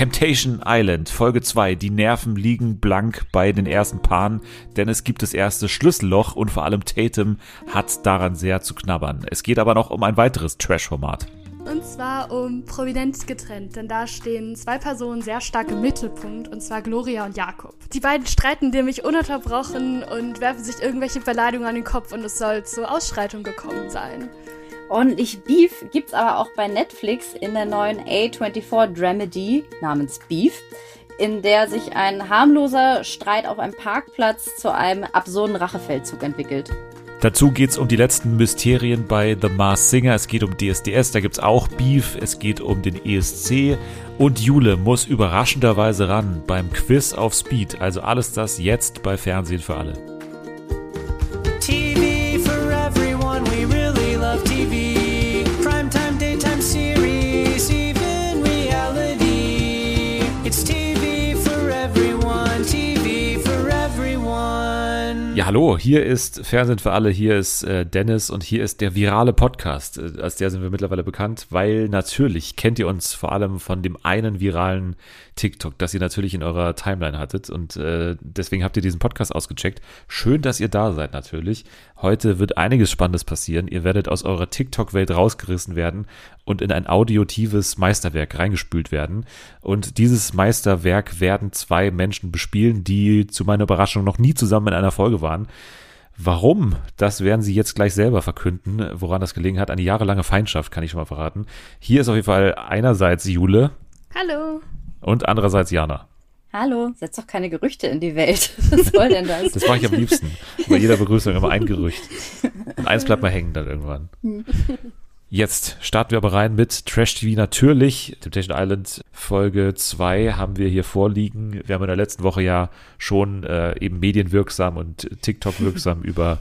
Temptation Island, Folge 2. Die Nerven liegen blank bei den ersten Paaren, denn es gibt das erste Schlüsselloch und vor allem Tatum hat daran sehr zu knabbern. Es geht aber noch um ein weiteres Trash-Format. Und zwar um Provident getrennt, denn da stehen zwei Personen sehr stark im Mittelpunkt, und zwar Gloria und Jakob. Die beiden streiten nämlich ununterbrochen und werfen sich irgendwelche Beleidigungen an den Kopf und es soll zur Ausschreitung gekommen sein. Ordentlich Beef gibt's aber auch bei Netflix in der neuen A24 Dramedy namens Beef, in der sich ein harmloser Streit auf einem Parkplatz zu einem absurden Rachefeldzug entwickelt. Dazu geht's um die letzten Mysterien bei The Mars Singer. Es geht um DSDS, da gibt's auch Beef. Es geht um den ESC. Und Jule muss überraschenderweise ran beim Quiz auf Speed. Also alles das jetzt bei Fernsehen für alle. Hallo, hier ist Fernsehen für alle, hier ist äh, Dennis und hier ist der virale Podcast. Äh, als der sind wir mittlerweile bekannt, weil natürlich kennt ihr uns vor allem von dem einen viralen TikTok, das ihr natürlich in eurer Timeline hattet und äh, deswegen habt ihr diesen Podcast ausgecheckt. Schön, dass ihr da seid natürlich. Heute wird einiges Spannendes passieren. Ihr werdet aus eurer TikTok-Welt rausgerissen werden und in ein audiotives Meisterwerk reingespült werden. Und dieses Meisterwerk werden zwei Menschen bespielen, die zu meiner Überraschung noch nie zusammen in einer Folge waren. Warum? Das werden sie jetzt gleich selber verkünden, woran das gelegen hat. Eine jahrelange Feindschaft, kann ich schon mal verraten. Hier ist auf jeden Fall einerseits Jule Hallo. Und andererseits Jana. Hallo, setz doch keine Gerüchte in die Welt. Was soll denn das? Das mache ich am liebsten. Bei jeder Begrüßung immer ein Gerücht. Und eins bleibt mal hängen dann irgendwann. Jetzt starten wir aber rein mit Trash TV natürlich. Temptation Island Folge 2 haben wir hier vorliegen. Wir haben in der letzten Woche ja schon äh, eben medienwirksam und TikTok-wirksam über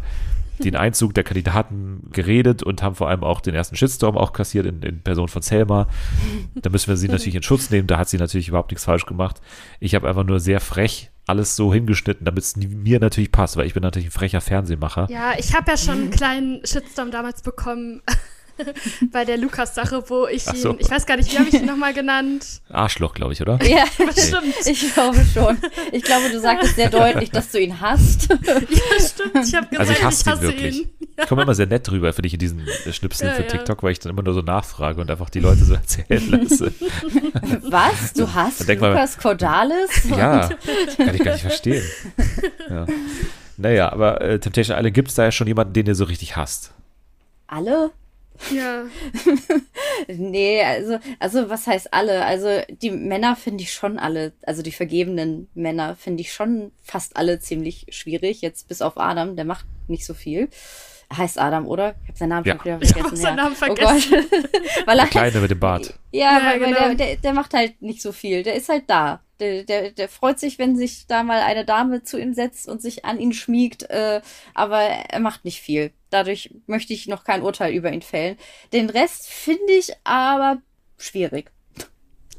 den Einzug der Kandidaten geredet und haben vor allem auch den ersten Shitstorm auch kassiert in, in Person von Selma. Da müssen wir sie natürlich in Schutz nehmen. Da hat sie natürlich überhaupt nichts falsch gemacht. Ich habe einfach nur sehr frech alles so hingeschnitten, damit es mir natürlich passt, weil ich bin natürlich ein frecher Fernsehmacher. Ja, ich habe ja schon einen kleinen Shitstorm damals bekommen bei der Lukas-Sache, wo ich Ach so. ihn, ich weiß gar nicht, wie habe ich ihn nochmal genannt? Arschloch, glaube ich, oder? Ja, Bestimmt. ich glaube schon. Ich glaube, du sagtest sehr deutlich, dass du ihn hast. Ja, stimmt. Ich habe gesagt, Also ich hasse ihn hasse wirklich. ihn. Ich komme immer sehr nett drüber, finde ich, in diesen äh, Schnipseln Ja, für ja. TikTok, weil ich dann immer nur so nachfrage und einfach die Leute so erzählen lasse. Was? Du hast Denk mal- Lukas Cordalis? Ja, kann ich gar nicht verstehen. Ja. Naja, aber äh, Temptation Island gibt es da ja schon jemanden, den ihr so richtig hasst. Alle? Ja. Nee, also, also was heißt alle? Also die Männer finde ich schon alle, also die vergebenen Männer finde ich schon fast alle ziemlich schwierig. Jetzt bis auf Adam, der macht nicht so viel. Er heißt Adam, oder? Ich habe seinen Namen Ja. schon wieder Ich vergessen. hab auch seinen ja. Namen Oh Gott. Weil er Der Kleine mit dem Bart. Ja, Ja, weil, weil genau. der, der, der macht halt nicht so viel. Der ist halt da. Der, der, der freut sich, wenn sich da mal eine Dame zu ihm setzt und sich an ihn schmiegt, äh, aber er macht nicht viel. Dadurch möchte ich noch kein Urteil über ihn fällen. Den Rest finde ich aber schwierig.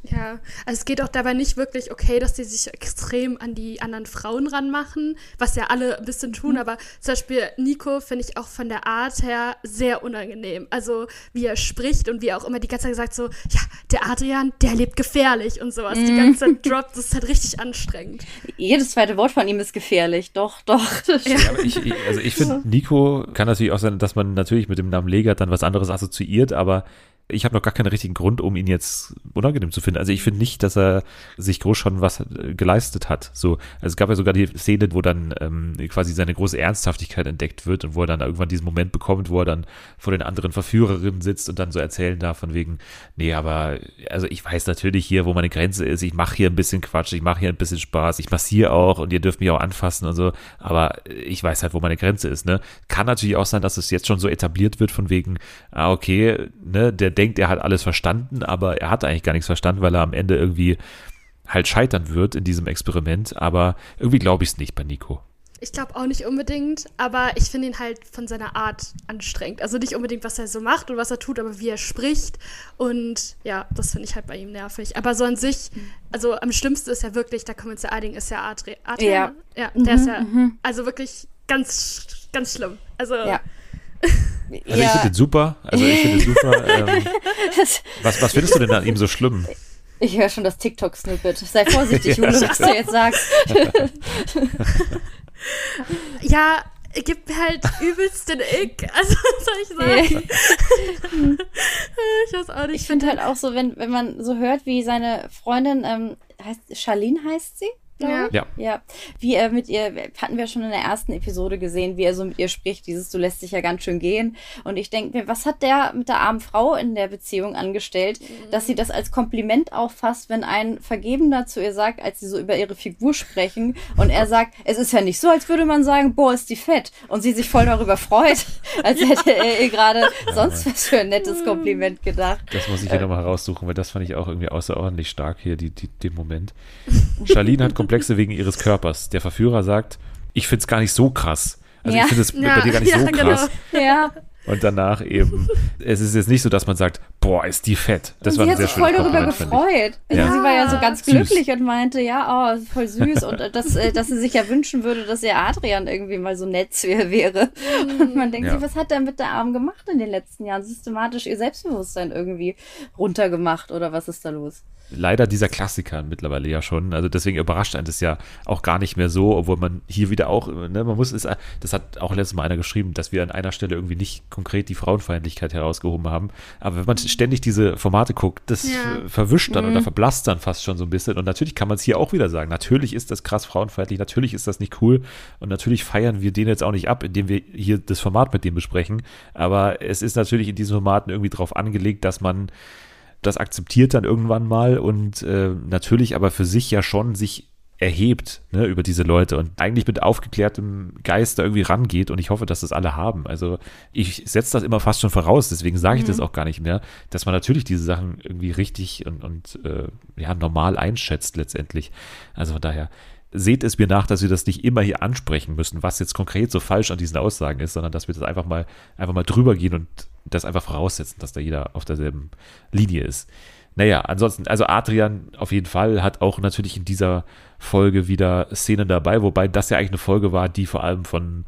Ja, also es geht auch dabei nicht wirklich okay, dass die sich extrem an die anderen Frauen ranmachen, was ja alle ein bisschen tun, aber zum Beispiel Nico finde ich auch von der Art her sehr unangenehm. Also wie er spricht und wie er auch immer die ganze Zeit sagt so, ja, der Adrian, der lebt gefährlich und sowas. Die ganze Zeit droppt, das ist halt richtig anstrengend. Jedes zweite Wort von ihm ist gefährlich. Doch, doch. Ja, aber ich, also ich finde, Nico kann natürlich auch sein, dass man natürlich mit dem Namen Legert dann was anderes assoziiert, aber ich habe noch gar keinen richtigen Grund, um ihn jetzt unangenehm zu finden. Also ich finde nicht, dass er sich groß schon was äh, geleistet hat. So, also es gab ja sogar die Szene, wo dann ähm, quasi seine große Ernsthaftigkeit entdeckt wird und wo er dann irgendwann diesen Moment bekommt, wo er dann vor den anderen Verführerinnen sitzt und dann so erzählen darf von wegen, nee, aber also ich weiß natürlich hier, wo meine Grenze ist. Ich mache hier ein bisschen Quatsch, ich mache hier ein bisschen Spaß, ich massiere auch und ihr dürft mich auch anfassen und so, aber ich weiß halt, wo meine Grenze ist, ne? Kann natürlich auch sein, dass es jetzt schon so etabliert wird von wegen, ah, okay, ne, der denkt, er hat alles verstanden, aber er hat eigentlich gar nichts verstanden, weil er am Ende irgendwie halt scheitern wird in diesem Experiment, aber irgendwie glaube ich es nicht bei Nico. Ich glaube auch nicht unbedingt, aber ich finde ihn halt von seiner Art anstrengend. Also nicht unbedingt, was er so macht und was er tut, aber wie er spricht. Und ja, das finde ich halt bei ihm nervig. Aber so an sich, also am schlimmsten ist ja wirklich, da kommen wir zu Ading, ist ja Adri Adrian. Ja. Ja, der ist ja, also wirklich ganz, ganz schlimm. Also, Ja. Also ich finde den super, also ich finde den super. Ähm, was, was findest du denn an ihm so schlimm? Ich höre schon das TikTok-Snippet. Sei vorsichtig, Ja, Jule, was du jetzt sagst. Ja, gibt mir halt übelst den Ick. Also, was soll ich sagen? ich weiß auch nicht. Ich finde halt auch so, wenn, wenn man so hört, wie seine Freundin, ähm, heißt, Charlene heißt sie? Glaube Ja. ich. Ja. Ja, wie er mit ihr, hatten wir schon in der ersten Episode gesehen, wie er so mit ihr spricht, dieses, du lässt dich ja ganz schön gehen. Und ich denke mir, was hat der mit der armen Frau in der Beziehung angestellt, dass sie das als Kompliment auffasst, wenn ein Vergebener zu ihr sagt, als sie so über ihre Figur sprechen und er sagt, es ist ja nicht so, als würde man sagen, boah, ist die fett. Und sie sich voll darüber freut, als hätte er ihr gerade sonst was für ein nettes Kompliment gedacht. Das muss ich hier nochmal heraussuchen, weil das fand ich auch irgendwie außerordentlich stark hier, die, die, den Moment. Charlene hat Komplexe wegen ihres Körpers. Der Verführer sagt, ich finde es gar nicht so krass. Also Ja. ich finde es Ja, bei dir gar nicht ja, so genau. krass. Ja. Und danach eben, es ist jetzt nicht so, dass man sagt, boah, ist die fett. Das und war sie hat sehr sich voll darüber gefreut. Also Ja. Sie war ja so ganz Süß. glücklich und meinte, ja, oh, ist voll süß. Und äh, dass, äh, dass sie sich ja wünschen würde, dass ihr Adrian irgendwie mal so nett zu ihr wäre. Und man denkt Ja. sich, was hat er mit der Arm gemacht in den letzten Jahren? Systematisch ihr Selbstbewusstsein irgendwie runtergemacht oder was ist da los? Leider dieser Klassiker mittlerweile ja schon. Also deswegen überrascht einen das ja auch gar nicht mehr so, obwohl man hier wieder auch, ne, man muss es, das hat auch letztes Mal einer geschrieben, dass wir an einer Stelle irgendwie nicht konkret die Frauenfeindlichkeit herausgehoben haben. Aber wenn man ständig diese Formate guckt, das Ja. verwischt dann oder verblasst dann fast schon so ein bisschen. Und natürlich kann man es hier auch wieder sagen. Natürlich ist das krass frauenfeindlich, natürlich ist das nicht cool und natürlich feiern wir den jetzt auch nicht ab, indem wir hier das Format mit dem besprechen. Aber es ist natürlich in diesen Formaten irgendwie drauf angelegt, dass man das akzeptiert dann irgendwann mal und äh, natürlich aber für sich ja schon sich erhebt ne, über diese Leute und eigentlich mit aufgeklärtem Geist da irgendwie rangeht und ich hoffe, dass das alle haben. Also ich setze das immer fast schon voraus, deswegen sage ich das auch gar nicht mehr, dass man natürlich diese Sachen irgendwie richtig und, und äh, ja, normal einschätzt letztendlich. Also von daher seht es mir nach, dass wir das nicht immer hier ansprechen müssen, was jetzt konkret so falsch an diesen Aussagen ist, sondern dass wir das einfach mal, einfach mal drüber gehen und das einfach voraussetzen, dass da jeder auf derselben Linie ist. Naja, ansonsten, also Adrian auf jeden Fall hat auch natürlich in dieser Folge wieder Szenen dabei, wobei das ja eigentlich eine Folge war, die vor allem von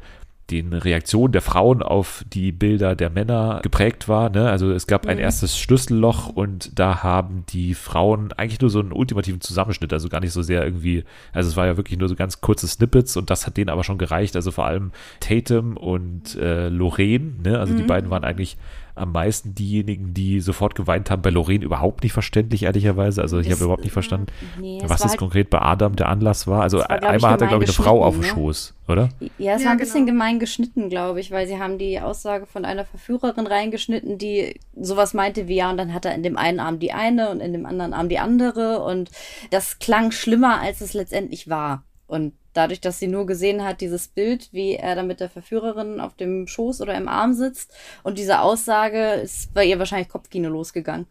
den Reaktionen der Frauen auf die Bilder der Männer geprägt war. Ne? Also es gab ein erstes Schlüsselloch und da haben die Frauen eigentlich nur so einen ultimativen Zusammenschnitt, also gar nicht so sehr irgendwie, also es war ja wirklich nur so ganz kurze Snippets und das hat denen aber schon gereicht. Also vor allem Tatum und äh, Lorraine, ne? also die beiden waren eigentlich am meisten diejenigen, die sofort geweint haben. Bei Lorraine überhaupt nicht verständig, ehrlicherweise. Also ich Das- habe überhaupt nicht verstanden, Nee, es was jetzt halt- konkret bei Adam der Anlass war. Also war, einmal hat er, glaube ich, eine Frau auf dem ne? Schoß, oder? Ja, es Ja, war ein bisschen genau. gemein geschnitten, glaube ich, weil sie haben die Aussage von einer Verführerin reingeschnitten, die sowas meinte wie, ja, und dann hat er in dem einen Arm die eine und in dem anderen Arm die andere und das klang schlimmer, als es letztendlich war. Und dadurch, dass sie nur gesehen hat, dieses Bild, wie er da mit der Verführerin auf dem Schoß oder im Arm sitzt und diese Aussage ist bei ihr wahrscheinlich Kopfkino losgegangen.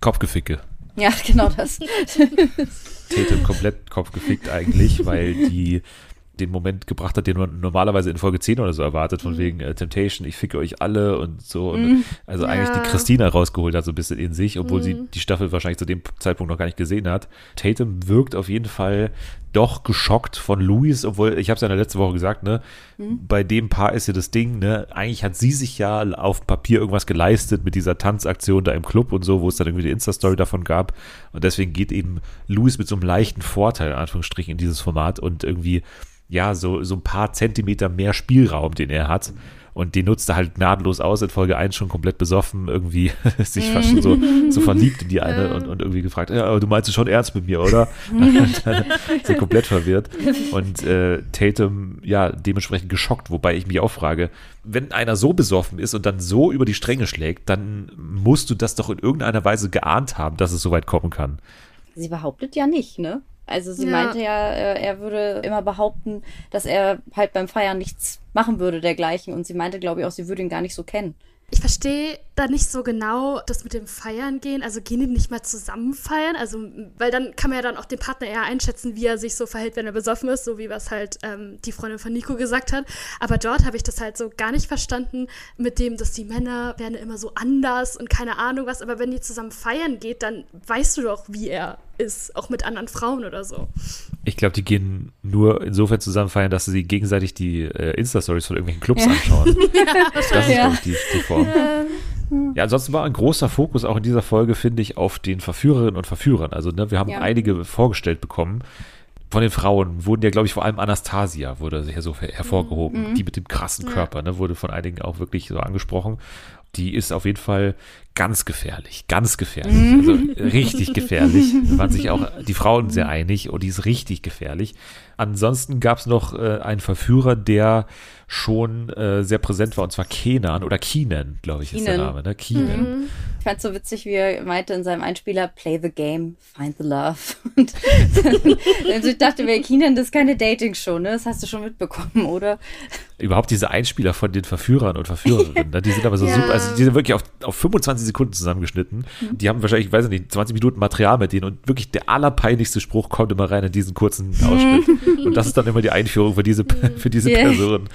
Kopfgeficke. Ja, genau das. Tatum komplett kopfgefickt eigentlich, weil die den Moment gebracht hat, den man normalerweise in Folge 10 oder so erwartet, Mhm. von wegen äh, Temptation, ich ficke euch alle und so. Und also eigentlich Ja. die Christina rausgeholt hat so ein bisschen in sich, obwohl sie Mhm. die Staffel wahrscheinlich zu dem Zeitpunkt noch gar nicht gesehen hat. Tatum wirkt auf jeden Fall doch geschockt von Louis, obwohl, ich habe es ja in der letzten Woche gesagt, ne, Mhm. bei dem Paar ist ja das Ding, ne, eigentlich hat sie sich ja auf Papier irgendwas geleistet mit dieser Tanzaktion da im Club und so, wo es dann irgendwie die Insta-Story davon gab. Und deswegen geht eben Louis mit so einem leichten Vorteil, in Anführungsstrichen, in dieses Format und irgendwie, ja, so, so ein paar Zentimeter mehr Spielraum, den er hat. Und den nutzt er halt gnadenlos aus, in Folge 1 schon komplett besoffen, irgendwie sich fast schon so, so verliebt in die eine und, und irgendwie gefragt, ja, aber du meinst es schon ernst mit mir, oder? Und dann ist er komplett verwirrt. Und äh, Tatum, ja, dementsprechend geschockt, wobei ich mich auch frage, wenn einer so besoffen ist und dann so über die Stränge schlägt, dann musst du das doch in irgendeiner Weise geahnt haben, dass es so weit kommen kann. Sie behauptet ja nicht, ne? Also sie Ja. meinte ja, äh, er würde immer behaupten, dass er halt beim Feiern nichts machen würde dergleichen. Und sie meinte, glaube ich, auch, sie würde ihn gar nicht so kennen. Ich verstehe da nicht so genau das mit dem Feiern gehen. Also gehen die nicht mal zusammen feiern? Also, weil dann kann man ja dann auch den Partner eher einschätzen, wie er sich so verhält, wenn er besoffen ist, so wie was halt ähm, die Freundin von Nico gesagt hat. Aber dort habe ich das halt so gar nicht verstanden, mit dem, dass die Männer werden immer so anders und keine Ahnung was. Aber wenn die zusammen feiern geht, dann weißt du doch, wie er ist, auch mit anderen Frauen oder so. Ich glaube, die gehen nur insofern zusammen feiern, dass sie gegenseitig die äh, Insta-Stories von irgendwelchen Clubs anschauen. das ist, Ja. glaube ich, die, die Form. Ja, ansonsten war ein großer Fokus auch in dieser Folge, finde ich, auf den Verführerinnen und Verführern. Also, ne, wir haben Ja. einige vorgestellt bekommen. Von den Frauen wurden ja, glaube ich, vor allem Anastasia wurde hier so her- hervorgehoben. Die mit dem krassen Körper, ne, wurde von einigen auch wirklich so angesprochen. Die ist auf jeden Fall ganz gefährlich, ganz gefährlich, also richtig gefährlich. Da waren sich auch die Frauen sehr einig und die ist richtig gefährlich. Ansonsten gab es noch äh, einen Verführer, der schon äh, sehr präsent war, und zwar Kenan oder Keenan, glaube ich, ist der Keenan. Name, ne? Keenan. Ich fand so witzig, wie er meinte in seinem Einspieler, play the game, find the love. Und dann, also ich dachte mir, Keenan, das ist keine Dating-Show, ne? Das hast du schon mitbekommen, oder? Überhaupt diese Einspieler von den Verführern und Verführerinnen, ne? die sind aber so Ja. super, also die sind wirklich auf, auf 25 Sekunden zusammengeschnitten. Die haben wahrscheinlich, ich weiß nicht, 20 Minuten Material mit denen und wirklich der allerpeinlichste Spruch kommt immer rein in diesen kurzen Ausschnitt. und das ist dann immer die Einführung für diese, für diese Yeah. Person.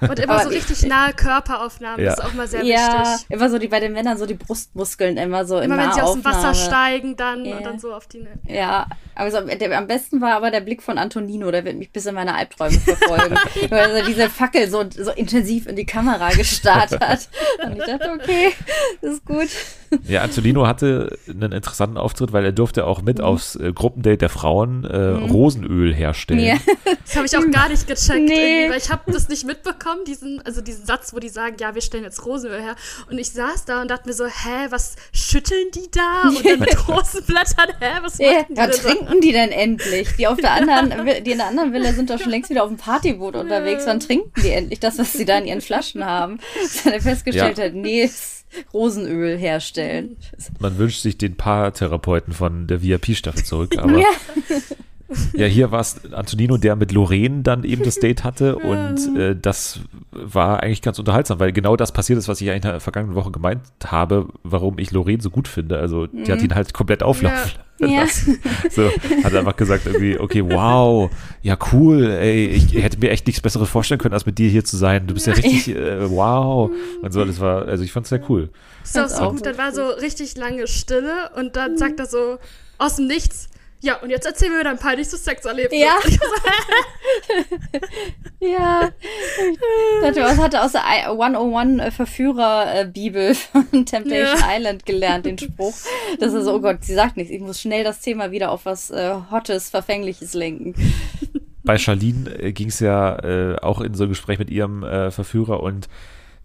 Ja. Und immer Aber so richtig nahe Körperaufnahmen, Ja. das ist auch mal sehr ja, wichtig. immer so die bei den Männern so die Brustmuskeln immer so Immer in wenn sie aus dem Wasser steigen, dann Ja. und dann so auf die. Ja, also der, am besten war aber der Blick von Antonino, der wird mich bis in meine Albträume verfolgen. weil er diese Fackel so, so intensiv in die Kamera gestarrt hat. Und ich dachte, okay, das ist gut. Ja, Antonino hatte einen interessanten Auftritt, weil er durfte auch mit aufs äh, Gruppendate der Frauen äh, Rosenöl herstellen. Ja. Das habe ich auch gar nicht gecheckt, Nee. irgendwie, weil ich habe das nicht mitbekommen, diesen, also diesen Satz, wo die sagen, ja, wir stellen jetzt Rosenöl her. Und ich saß da und dachte mir so, hä, was schütteln die da? Und dann mit Rosenblättern, hä, was Ja, machen die was denn da? trinken die denn endlich? Die auf der anderen, die in der anderen Villa sind doch schon längst wieder auf dem Partyboot unterwegs. Wann trinken die endlich das, was sie da in ihren Flaschen haben? Dass er festgestellt Ja. hat, nee, es ist Rosenöl herstellen. Man wünscht sich den Paartherapeuten von der VIP-Staffel zurück, aber ja, hier war es Antonino, der mit Lorraine dann eben das Date hatte und äh, das war eigentlich ganz unterhaltsam, weil genau das passiert ist, was ich ja in der vergangenen Woche gemeint habe, warum ich Lorraine so gut finde. Also die hat ihn halt komplett auflaufen Ja. lassen. So, hat einfach gesagt irgendwie, okay, wow, ja cool, ey, ich hätte mir echt nichts Besseres vorstellen können, als mit dir hier zu sein. Du bist ja richtig, äh, wow. Und so, das war, also ich fand es sehr cool. Ist auch so gut, so dann war so richtig lange Stille und dann sagt er so aus dem Nichts, ja, und jetzt erzähl mir dein peinlichstes Sexerlebnis. Ja. Ja. Ich dachte, was hat er aus der I- 101 Verführer-Bibel von Temptation Ja. Island gelernt, den Spruch? Das ist so, oh Gott, sie sagt nichts. Ich muss schnell das Thema wieder auf was äh, Hottes, Verfängliches lenken. bei Charlene äh, ging es ja äh, auch in so ein Gespräch mit ihrem äh, Verführer und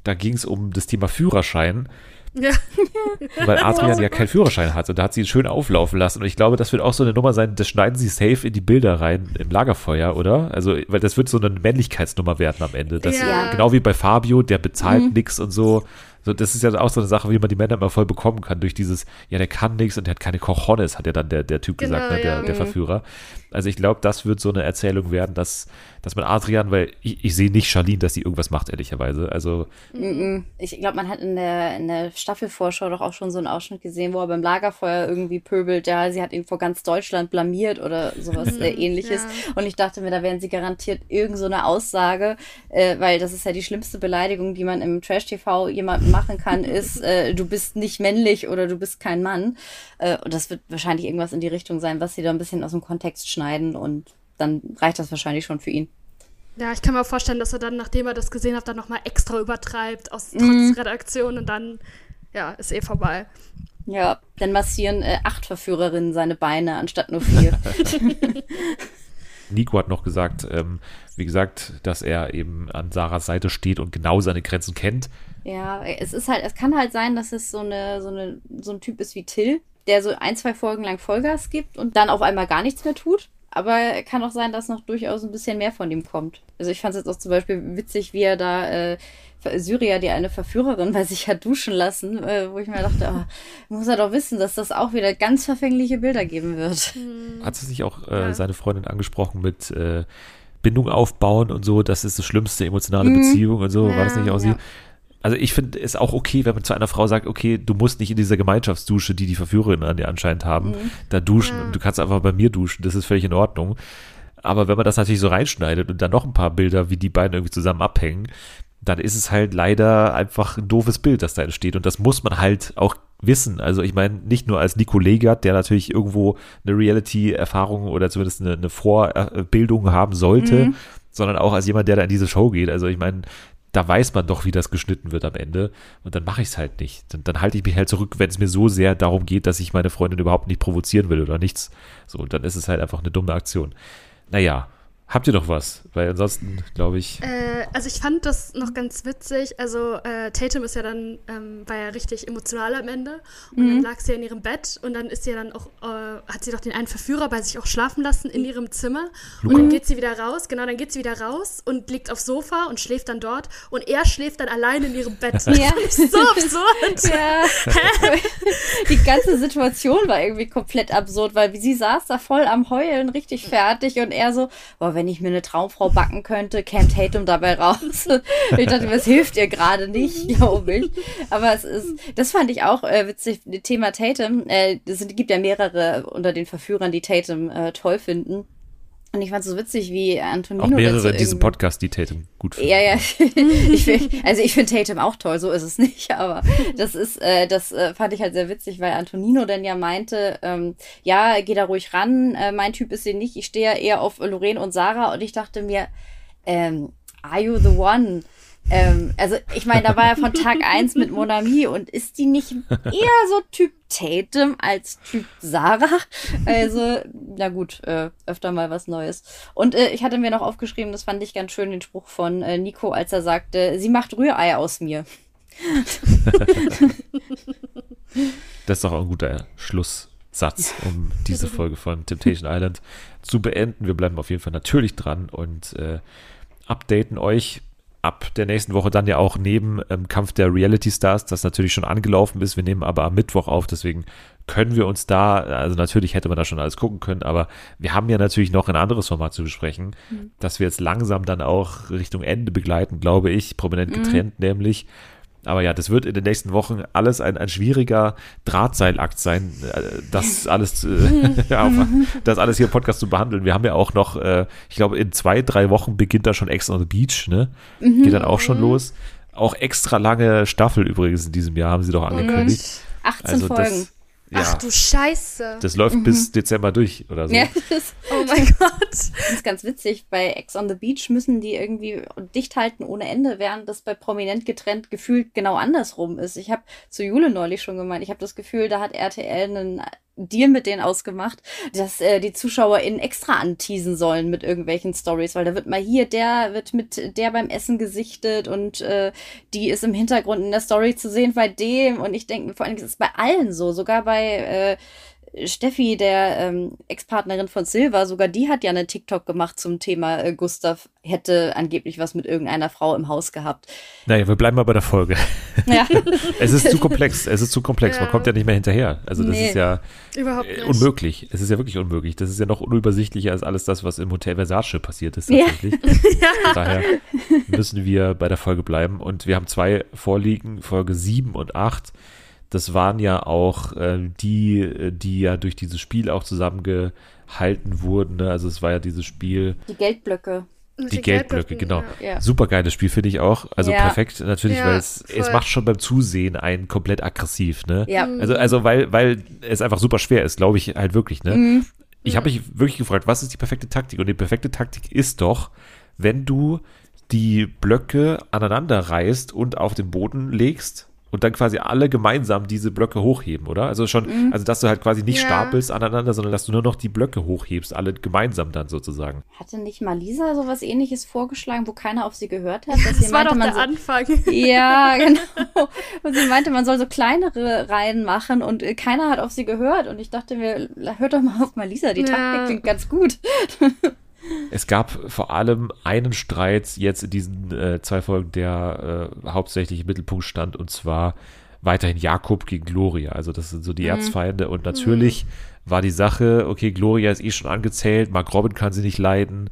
da ging es um das Thema Führerschein, Ja. weil Adrian ja keinen Führerschein hat und da hat sie ihn schön auflaufen lassen und ich glaube, das wird auch so eine Nummer sein, das schneiden sie safe in die Bilder rein im Lagerfeuer, oder? Also, weil das wird so eine Männlichkeitsnummer werden am Ende. Das, Ja. Genau wie bei Fabio, der bezahlt nix und so. So, das ist ja auch so eine Sache, wie man die Männer immer voll bekommen kann, durch dieses, ja, der kann nichts und der hat keine Cojones, hat ja dann der, der Typ Genau, gesagt, ne, der, ja. der Verführer. Also ich glaube, das wird so eine Erzählung werden, dass, dass man Adrian, weil ich, ich sehe nicht Charlene, dass sie irgendwas macht, ehrlicherweise. Also. Ich glaube, man hat in der, in der Staffelvorschau doch auch schon so einen Ausschnitt gesehen, wo er beim Lagerfeuer irgendwie pöbelt, ja, sie hat ihn vor ganz Deutschland blamiert oder sowas äh, ähnliches. ja. Und ich dachte mir, da werden sie garantiert irgend so eine Aussage, äh, weil das ist ja die schlimmste Beleidigung, die man im Trash-TV jemandem machen kann, ist, äh, du bist nicht männlich oder du bist kein Mann. Äh, und das wird wahrscheinlich irgendwas in die Richtung sein, was sie da ein bisschen aus dem Kontext schneiden und dann reicht das wahrscheinlich schon für ihn. ja, ich kann mir auch vorstellen, dass er dann, nachdem er das gesehen hat, dann nochmal extra übertreibt aus Mhm. trotz Redaktion und dann, ja, ist eh vorbei. Ja, dann massieren äh, acht Verführerinnen seine Beine anstatt nur vier. Nico hat noch gesagt, ähm, wie gesagt, dass er eben an Sarahs Seite steht und genau seine Grenzen kennt. ja, es ist halt, es kann halt sein, dass es so eine, so eine, so ein Typ ist wie Till, der so ein, zwei Folgen lang Vollgas gibt und dann auf einmal gar nichts mehr tut. Aber kann auch sein, dass noch durchaus ein bisschen mehr von ihm kommt. Also ich fand es jetzt auch zum Beispiel witzig, wie er da äh, Syria, die eine Verführerin bei sich hat duschen lassen, äh, wo ich mir dachte, ah, muss er doch wissen, dass das auch wieder ganz verfängliche Bilder geben wird. Hat sie sich auch äh, Ja. seine Freundin angesprochen mit äh, Bindung aufbauen und so, das ist das schlimmste emotionale Beziehung und so, war das Ja, nicht auch sie? Also ich finde es auch okay, wenn man zu einer Frau sagt, okay, du musst nicht in dieser Gemeinschaftsdusche, die die Verführerinnen an dir anscheinend haben, da duschen Ja. und du kannst einfach bei mir duschen, das ist völlig in Ordnung. Aber wenn man das natürlich so reinschneidet und dann noch ein paar Bilder, wie die beiden irgendwie zusammen abhängen, dann ist es halt leider einfach ein doofes Bild, das da entsteht. Und das muss man halt auch wissen. Also ich meine, nicht nur als Nico Legert, der natürlich irgendwo eine Reality-Erfahrung oder zumindest eine, eine Vorbildung haben sollte, sondern auch als jemand, der da in diese Show geht. Also ich meine, da weiß man doch, wie das geschnitten wird am Ende. Und dann mache ich es halt nicht. Dann, dann halte ich mich halt zurück, wenn es mir so sehr darum geht, dass ich meine Freundin überhaupt nicht provozieren will oder nichts. So, und dann ist es halt einfach eine dumme Aktion. Naja, habt ihr doch was? Weil ansonsten, glaube ich. Äh, also ich fand das noch ganz witzig. Also äh, Tatum ist ja dann, ähm, war ja richtig emotional am Ende. Und dann lag sie ja in ihrem Bett und dann ist sie ja dann auch, äh, hat sie doch den einen Verführer bei sich auch schlafen lassen in ihrem Zimmer. Und dann geht sie wieder raus, genau, dann geht sie wieder raus und liegt aufs Sofa und schläft dann dort. Und er schläft dann allein in ihrem Bett. Ja. Das ist so absurd. Ja. Die ganze Situation war irgendwie komplett absurd, weil sie saß da voll am Heulen, richtig fertig und er so, boah, wenn ich mir eine Traumfrau backen könnte, käme Tatum dabei raus. Ich dachte, das hilft ihr gerade nicht, glaube ich. Aber es ist, das fand ich auch äh, witzig, Thema Tatum. Äh, es gibt ja mehrere unter den Verführern, die Tatum äh, toll finden. Und ich fand es so witzig, wie Antonino Auch mehrere irgendwie- Podcast, die Tatum gut finden. ja, ja. ich find, also ich finde Tatum auch toll, so ist es nicht. Aber das ist, äh, das äh, fand ich halt sehr witzig, weil Antonino dann ja meinte, ähm, ja, geh da ruhig ran, äh, mein Typ ist sie nicht, ich stehe ja eher auf Lorraine und Sarah und ich dachte mir, ähm, are you the one? Ähm, also ich meine, da war er von Tag eins mit Monami und ist die nicht eher so Typ Tatum als Typ Sarah? Also, na gut, äh, öfter mal was Neues. Und äh, ich hatte mir noch aufgeschrieben, das fand ich ganz schön, den Spruch von äh, Nico, als er sagte, sie macht Rührei aus mir. Das ist doch auch ein guter Schlusssatz, um diese Folge von Temptation Island zu beenden. Wir bleiben auf jeden Fall natürlich dran und äh, updaten euch ab der nächsten Woche dann ja auch neben ähm, Kampf der Reality Stars, das natürlich schon angelaufen ist. Wir nehmen aber am Mittwoch auf, deswegen können wir uns da, also natürlich hätte man da schon alles gucken können, aber wir haben ja natürlich noch ein anderes Format zu besprechen, das wir jetzt langsam dann auch Richtung Ende begleiten, glaube ich, prominent getrennt nämlich. Aber ja, das wird in den nächsten Wochen alles ein, ein schwieriger Drahtseilakt sein, äh, das alles, äh, auf, das alles hier im Podcast zu behandeln. Wir haben ja auch noch, äh, ich glaube, in zwei, drei Wochen beginnt da schon Ex on the Beach, ne? Geht dann auch schon los. Auch extra lange Staffel übrigens in diesem Jahr haben sie doch angekündigt. 18 Also Folgen. das, ja, Ach du Scheiße. das läuft bis Dezember durch oder so. ja, das oh mein Gott. ist ganz witzig. Bei Ex on the Beach müssen die irgendwie dicht halten ohne Ende, während das bei Prominent getrennt gefühlt genau andersrum ist. Ich habe zu Jule neulich schon gemeint, ich habe das Gefühl, da hat RTL einen Deal mit denen ausgemacht, dass äh, die ZuschauerInnen extra anteasen sollen mit irgendwelchen Stories, weil da wird mal hier, der wird mit der beim Essen gesichtet und äh, die ist im Hintergrund in der Story zu sehen bei dem. Und ich denke, vor allem ist es bei allen so, sogar bei äh, Steffi, der ähm, Ex-Partnerin von Silva, sogar die hat ja eine TikTok gemacht zum Thema äh, Gustav hätte angeblich was mit irgendeiner Frau im Haus gehabt. Naja, wir bleiben mal bei der Folge. Ja, Es ist zu komplex, es ist zu komplex, man Ja. kommt ja nicht mehr hinterher. Also das Nee. ist ja Überhaupt äh, nicht. unmöglich. Es ist ja wirklich unmöglich. Das ist ja noch unübersichtlicher als alles das, was im Hotel Versace passiert ist Ja. tatsächlich. Von daher müssen wir bei der Folge bleiben. Und wir haben zwei vorliegen, Folge 7 und 8. Das waren ja auch äh, die, äh, die ja durch dieses Spiel auch zusammengehalten wurden. Ne? Also es war ja dieses Spiel, die Geldblöcke. Und die Geldblöcke, genau. Ja. Super geiles Spiel, finde ich auch. Also Ja. perfekt natürlich, Ja, weil es, es macht schon beim Zusehen einen komplett aggressiv, ne? Ja. Also, also weil, weil es einfach super schwer ist, glaube ich halt wirklich, ne? Mhm. Ich habe mich wirklich gefragt, was ist die perfekte Taktik? Und die perfekte Taktik ist doch, wenn du die Blöcke aneinander reißt und auf den Boden legst und dann quasi alle gemeinsam diese Blöcke hochheben, oder? Also schon, also dass du halt quasi nicht Ja. stapelst aneinander, sondern dass du nur noch die Blöcke hochhebst, alle gemeinsam dann sozusagen. Hatte nicht Malisa sowas ähnliches vorgeschlagen, wo keiner auf sie gehört hat? Dass sie Das war meinte, doch man der so, Anfang. Ja, genau. Und sie meinte, man soll so kleinere Reihen machen und äh, keiner hat auf sie gehört. Und ich dachte mir, hört doch mal auf Malisa, die Ja. Taktik klingt ganz gut. Es gab vor allem einen Streit jetzt in diesen äh, zwei Folgen, der äh, hauptsächlich im Mittelpunkt stand, und zwar weiterhin Jakob gegen Gloria. Also das sind so die Erzfeinde. Und natürlich war die Sache, okay, Gloria ist eh schon angezählt, Mark Robin kann sie nicht leiden.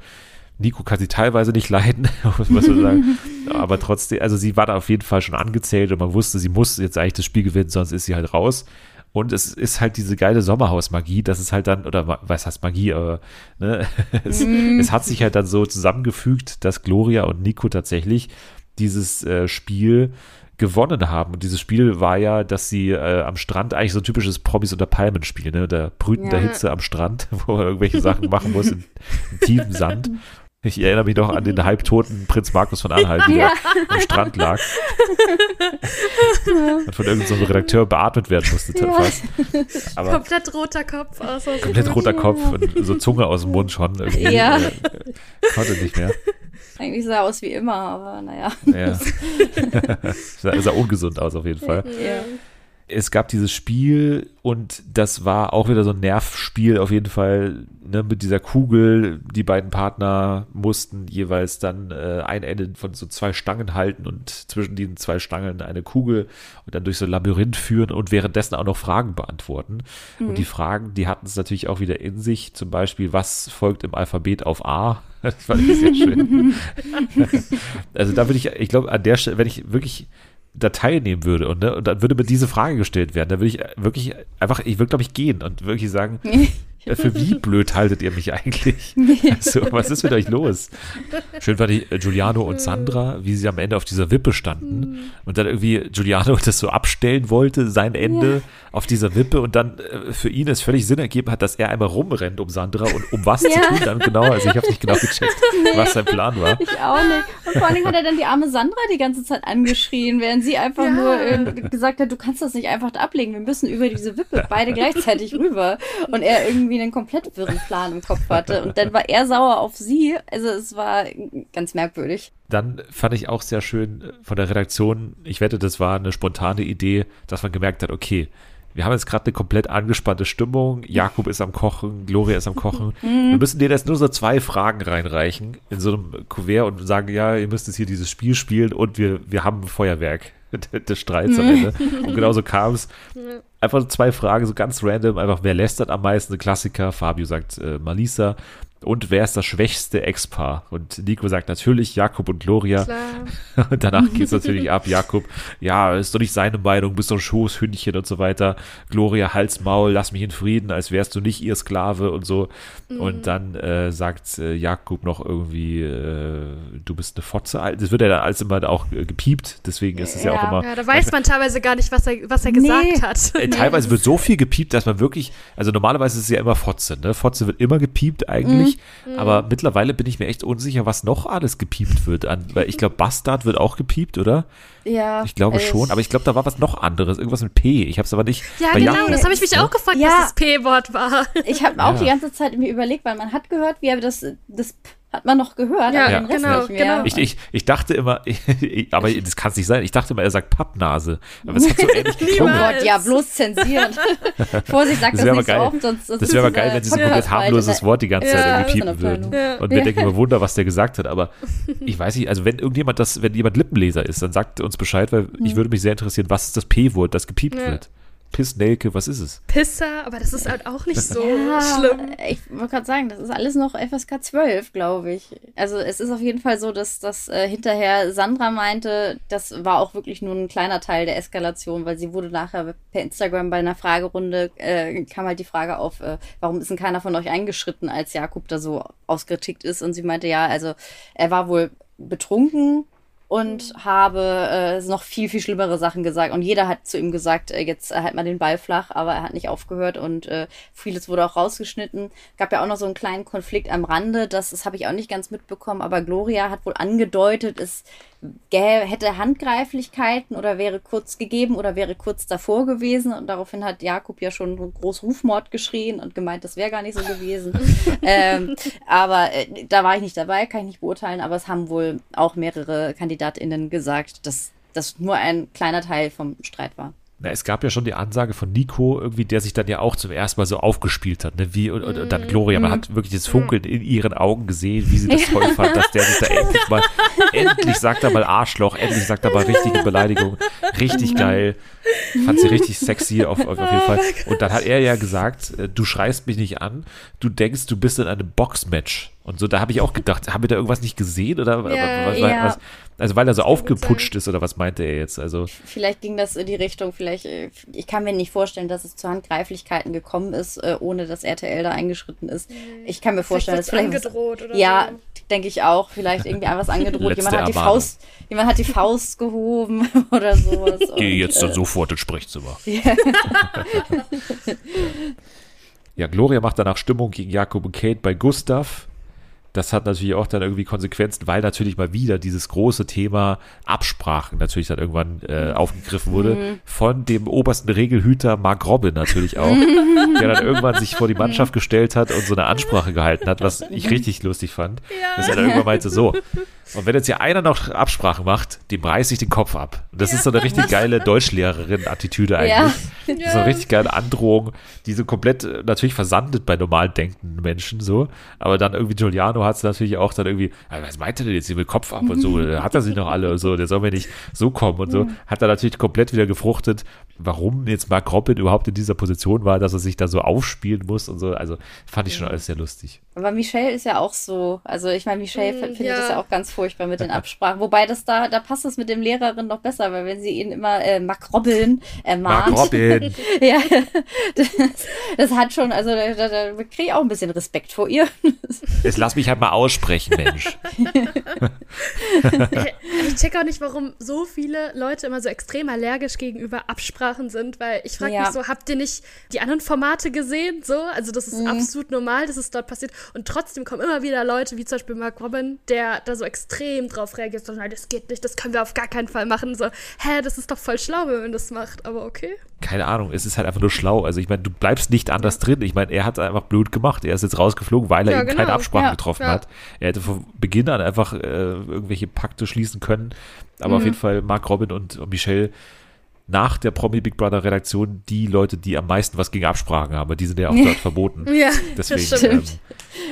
Nico kann sie teilweise nicht leiden, muss man so sagen. Aber trotzdem, also sie war da auf jeden Fall schon angezählt und man wusste, sie muss jetzt eigentlich das Spiel gewinnen, sonst ist sie halt raus. Und es ist halt diese geile Sommerhausmagie, dass es halt dann, oder was heißt Magie, aber ne, es, es hat sich halt dann so zusammengefügt, dass Gloria und Nico tatsächlich dieses äh, Spiel gewonnen haben. Und dieses Spiel war ja, dass sie äh, am Strand eigentlich so ein typisches Promis unter Palmen Spiel, ne? Der brütender Ja. Hitze am Strand, wo man irgendwelche Sachen machen muss in, in tiefem Sand. Ich erinnere mich noch an den halbtoten Prinz Markus von Anhalt, der Ja. am Strand lag und von irgendeinem so einem Redakteur beatmet werden musste. Fast. Aber Komplett roter Kopf. Aus komplett roter Kopf und so Zunge aus dem Mund schon. Irgendwie, Ja. äh, konnte nicht mehr. Eigentlich sah er aus wie immer, aber naja. Ja. sah, sah ungesund aus auf jeden Fall. Ja. Es gab dieses Spiel und das war auch wieder so ein Nervspiel auf jeden Fall ne, mit dieser Kugel. Die beiden Partner mussten jeweils dann äh, ein Ende von so zwei Stangen halten und zwischen diesen zwei Stangen eine Kugel und dann durch so ein Labyrinth führen und währenddessen auch noch Fragen beantworten. Und die Fragen, die hatten es natürlich auch wieder in sich. Zum Beispiel, was folgt im Alphabet auf A? Das fand ich sehr schön. also da würde ich, ich glaube, an der Stelle, wenn ich wirklich da teilnehmen würde und, ne, und dann würde mir diese Frage gestellt werden, dann würde ich wirklich einfach, ich würde glaube ich gehen und wirklich sagen, äh, für wie blöd haltet ihr mich eigentlich? Also, was ist mit euch los? Schön war die äh, Giuliano und Sandra, wie sie am Ende auf dieser Wippe standen und dann irgendwie Giuliano das so abstellen wollte, sein Ende auf dieser Wippe und dann äh, für ihn es völlig Sinn ergeben hat, dass er einmal rumrennt um Sandra und um was zu Ja. tun dann genau. Also ich habe nicht genau gecheckt, was sein Plan war. Ich auch nicht. Und vor Dingen hat er dann die arme Sandra die ganze Zeit angeschrien, während sie einfach Ja. nur äh, gesagt hat, du kannst das nicht einfach ablegen, wir müssen über diese Wippe beide gleichzeitig rüber. Und er irgendwie einen komplett wirren Plan im Kopf hatte. Und dann war er sauer auf sie. Also es war ganz merkwürdig. Dann fand ich auch sehr schön äh, von der Redaktion, ich wette, das war eine spontane Idee, dass man gemerkt hat, okay, wir haben jetzt gerade eine komplett angespannte Stimmung, Jakob ist am Kochen, Gloria ist am Kochen. Wir müssen dir jetzt nur so zwei Fragen reinreichen in so einem Kuvert und sagen, ja, ihr müsst jetzt hier dieses Spiel spielen und wir, wir haben ein Feuerwerk des Streits am Ende. Und genauso kam es. Einfach zwei Fragen, so ganz random, einfach wer lästert am meisten, Klassiker. Fabio sagt äh, Malisa. Und wer ist das schwächste Ex-Paar? Und Nico sagt natürlich Jakob und Gloria. Klar. Und danach geht es natürlich ab. Jakob, ja, ist doch nicht seine Meinung, bist doch ein Schoßhündchen und so weiter. Gloria, Hals, Maul, lass mich in Frieden, als wärst du nicht ihr Sklave und so. Und dann äh, sagt äh, Jakob noch irgendwie, äh, du bist eine Fotze. Das wird ja dann alles immer auch gepiept, deswegen ist es ja, auch Ja. immer. Ja, da weiß man teilweise gar nicht, was er, was er gesagt Nee. hat. Äh, teilweise wird so viel gepiept, dass man wirklich, also normalerweise ist es ja immer Fotze, ne? Fotze wird immer gepiept eigentlich, Mhm. Aber mittlerweile bin ich mir echt unsicher, was noch alles gepiept wird. An, weil ich glaube, Bastard wird auch gepiept, oder? Ja. Ich glaube äh, schon, aber ich glaube, da war was noch anderes, irgendwas mit P. Ich habe es aber nicht. Ja, genau, Jakob- das habe ich mich ne? auch gefragt, Ja. was das P-Wort war. Ich habe auch Ja. die ganze Zeit mir überlegt, weil man hat gehört, wie er das, das P hat man noch gehört, Ja, aber den Rest genau, nicht mehr. genau. Ich, ich, ich dachte immer, aber das kann es nicht sein. Ich dachte immer, er sagt Pappnase. Aber es hat so ähnlich Oh geklungen. Gott, ja, bloß zensieren. Vorsicht, sag Das das, nicht geil. so oft, sonst Das wäre aber geil, wenn sie so ein komplett harmloses Wort die ganze Zeit Ja. irgendwie piepen würden. Ja. Und wir denken immer Wunder, was der gesagt hat. Aber ich weiß nicht, also wenn irgendjemand das, wenn jemand Lippenleser ist, dann sagt uns Bescheid, weil ich würde mich sehr interessieren, was ist das P-Wort, das gepiept Ja. wird? Piss, Nelke, was ist es? Pisser, aber das ist halt auch nicht so Ja, schlimm. ich wollte gerade sagen, das ist alles noch FSK 12, glaube ich. Also es ist auf jeden Fall so, dass, dass äh, hinterher Sandra meinte, das war auch wirklich nur ein kleiner Teil der Eskalation, weil sie wurde nachher per Instagram bei einer Fragerunde, äh, kam halt die Frage auf, äh, warum ist denn keiner von euch eingeschritten, als Jakob da so ausgetickt ist. Und sie meinte, ja, also er war wohl betrunken und habe äh, noch viel, viel schlimmere Sachen gesagt. Und jeder hat zu ihm gesagt, äh, jetzt äh, halt mal den Ball flach, aber er hat nicht aufgehört und äh, vieles wurde auch rausgeschnitten. Gab ja auch noch so einen kleinen Konflikt am Rande, das, das habe ich auch nicht ganz mitbekommen, aber Gloria hat wohl angedeutet, es hätte Handgreiflichkeiten oder wäre kurz gegeben oder wäre kurz davor gewesen. Und daraufhin hat Jakob ja schon groß Rufmord geschrien und gemeint, das wäre gar nicht so gewesen. ähm, aber äh, da war ich nicht dabei, kann ich nicht beurteilen, aber es haben wohl auch mehrere KandidatInnen gesagt, dass das nur ein kleiner Teil vom Streit war. Na, es gab ja schon die Ansage von Nico, irgendwie, der sich dann ja auch zum ersten Mal so aufgespielt hat, ne? Wie und, und, und dann Gloria, man hat wirklich das Funkeln in ihren Augen gesehen, wie sie das toll fand, dass der sich da endlich mal, endlich sagt er mal Arschloch, endlich sagt er mal richtige Beleidigung. Richtig geil. Fand sie richtig sexy auf, auf, auf jeden Fall. Und dann hat er ja gesagt, äh, du schreist mich nicht an, du denkst, du bist in einem Boxmatch. Und so, da habe ich auch gedacht, haben wir da irgendwas nicht gesehen oder Ja, was, ja. was, also weil er so aufgeputscht ist oder was meinte er jetzt? Also Vielleicht ging das in die Richtung, vielleicht, äh, ich kann mir nicht vorstellen, dass es zu Handgreiflichkeiten gekommen ist, äh, ohne dass RTL da eingeschritten ist. Ich kann mir vorstellen, dass Vielleicht vielleicht. angedroht oder ja, so. denke ich auch. Vielleicht irgendwie was angedroht. Jemand hat die. Faust, jemand hat die Faust gehoben oder sowas. Geh Und, jetzt dann äh, sofort ins Sprechzimmer. ja, Gloria macht danach Stimmung gegen Jakob und Kate bei Gustav. Das hat natürlich auch dann irgendwie Konsequenzen, weil natürlich mal wieder dieses große Thema Absprachen natürlich dann irgendwann äh, aufgegriffen wurde von dem obersten Regelhüter Mark Robin natürlich auch, der dann irgendwann sich vor die Mannschaft gestellt hat und so eine Ansprache gehalten hat, was ich richtig lustig fand. Dass er dann irgendwann meinte, so, und wenn jetzt hier einer noch Absprache macht, dem reiße ich den Kopf ab. Und das ist so eine richtig geile Deutschlehrerin-Attitüde eigentlich. Das ist so eine richtig geile Androhung, die so komplett äh, natürlich versandet bei normal denkenden Menschen so. Aber dann irgendwie Giuliano hat es natürlich auch dann irgendwie, "Ah, was meint er denn jetzt hier mit Kopf ab und so? Hat er sie noch alle und so? Der soll mir nicht so kommen und so. Hat er natürlich komplett wieder gefruchtet, warum jetzt Mark Robin überhaupt in dieser Position war, dass er sich da so aufspielen muss und so. Also fand ich schon alles sehr lustig. Aber Michelle ist ja auch so. Also ich meine, Michelle Mm, findet ja. das ja auch ganz furchtbar mit den Absprachen. Wobei das da, da passt es mit dem Lehrerin noch besser, weil wenn sie ihn immer äh, Mark Robin ermahnt. Mark Robin. Ja, das, das hat schon, also da, da, da kriege ich auch ein bisschen Respekt vor ihr. Jetzt lass mich halt mal aussprechen, Mensch. Ich check auch nicht, warum so viele Leute immer so extrem allergisch gegenüber Absprachen sind, weil ich frage Ja. mich so, habt ihr nicht die anderen Formate gesehen? So, also das Mhm. ist absolut normal, dass es dort passiert. Und trotzdem kommen immer wieder Leute, wie zum Beispiel Mark Robin, der da so extrem drauf reagiert, so, nein, das geht nicht, das können wir auf gar keinen Fall machen. So, hä, das ist doch voll schlau, wenn man das macht, aber okay. keine Ahnung, es ist halt einfach nur schlau. Also ich meine, du bleibst nicht anders drin. Ich meine, er hat einfach blöd gemacht. Er ist jetzt rausgeflogen, weil er Ja, eben genau. keine Absprachen Ja, getroffen ja. hat. Er hätte von Beginn an einfach äh, irgendwelche Pakte schließen können. Aber auf jeden Fall Mark Robin und, und Michelle nach der Promi Big Brother Redaktion die Leute, die am meisten was gegen Absprachen haben. Die sind ja auch dort verboten. Ja, Deswegen. das stimmt. Ähm,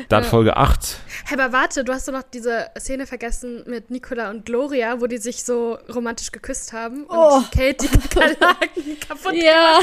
dann Folge 8. Hey, aber warte, du hast doch noch diese Szene vergessen mit Nicola und Gloria, wo die sich so romantisch geküsst haben und Oh. Kate die Kakerlaken kaputt ja.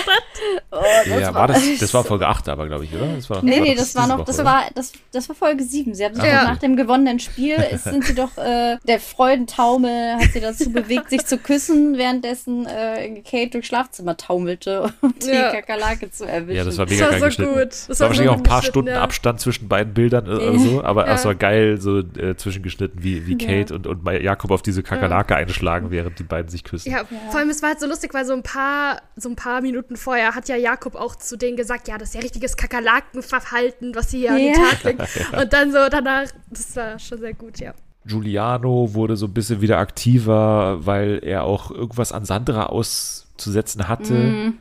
Oh, das Ja, war das, das war Folge 8 aber, glaube ich, oder? Das war, Nee, nee, doch das war noch, das Woche, war, das, das war Folge 7. Sie haben sich okay. nach dem gewonnenen Spiel, ist, sind sie doch, äh, der Freudentaumel hat sie dazu bewegt, sich zu küssen, währenddessen äh, Kate durchs Schlafzimmer taumelte, um die Ja. Kakerlake zu erwischen. Ja, das war Das mega war geil so geschnitten. gut. Es Das war wahrscheinlich auch ein paar Stunden ja. Abstand zwischen beiden Bildern äh, oder so, aber es Ja. war geil so äh, zwischengeschnitten, wie, wie Kate und, und Jakob auf diese Kakerlake einschlagen, während die beiden sich küssen. Ja, vor allem, es war halt so lustig, weil so ein paar, so ein paar Minuten vorher hat ja Jakob auch zu denen gesagt, ja, das ist ja richtiges Kakerlakenverhalten, was sie hier an den. Tag legen. Und dann so danach, das war schon sehr gut, ja. Giuliano wurde so ein bisschen wieder aktiver, weil er auch irgendwas an Sandra auszusetzen hatte, Mhm.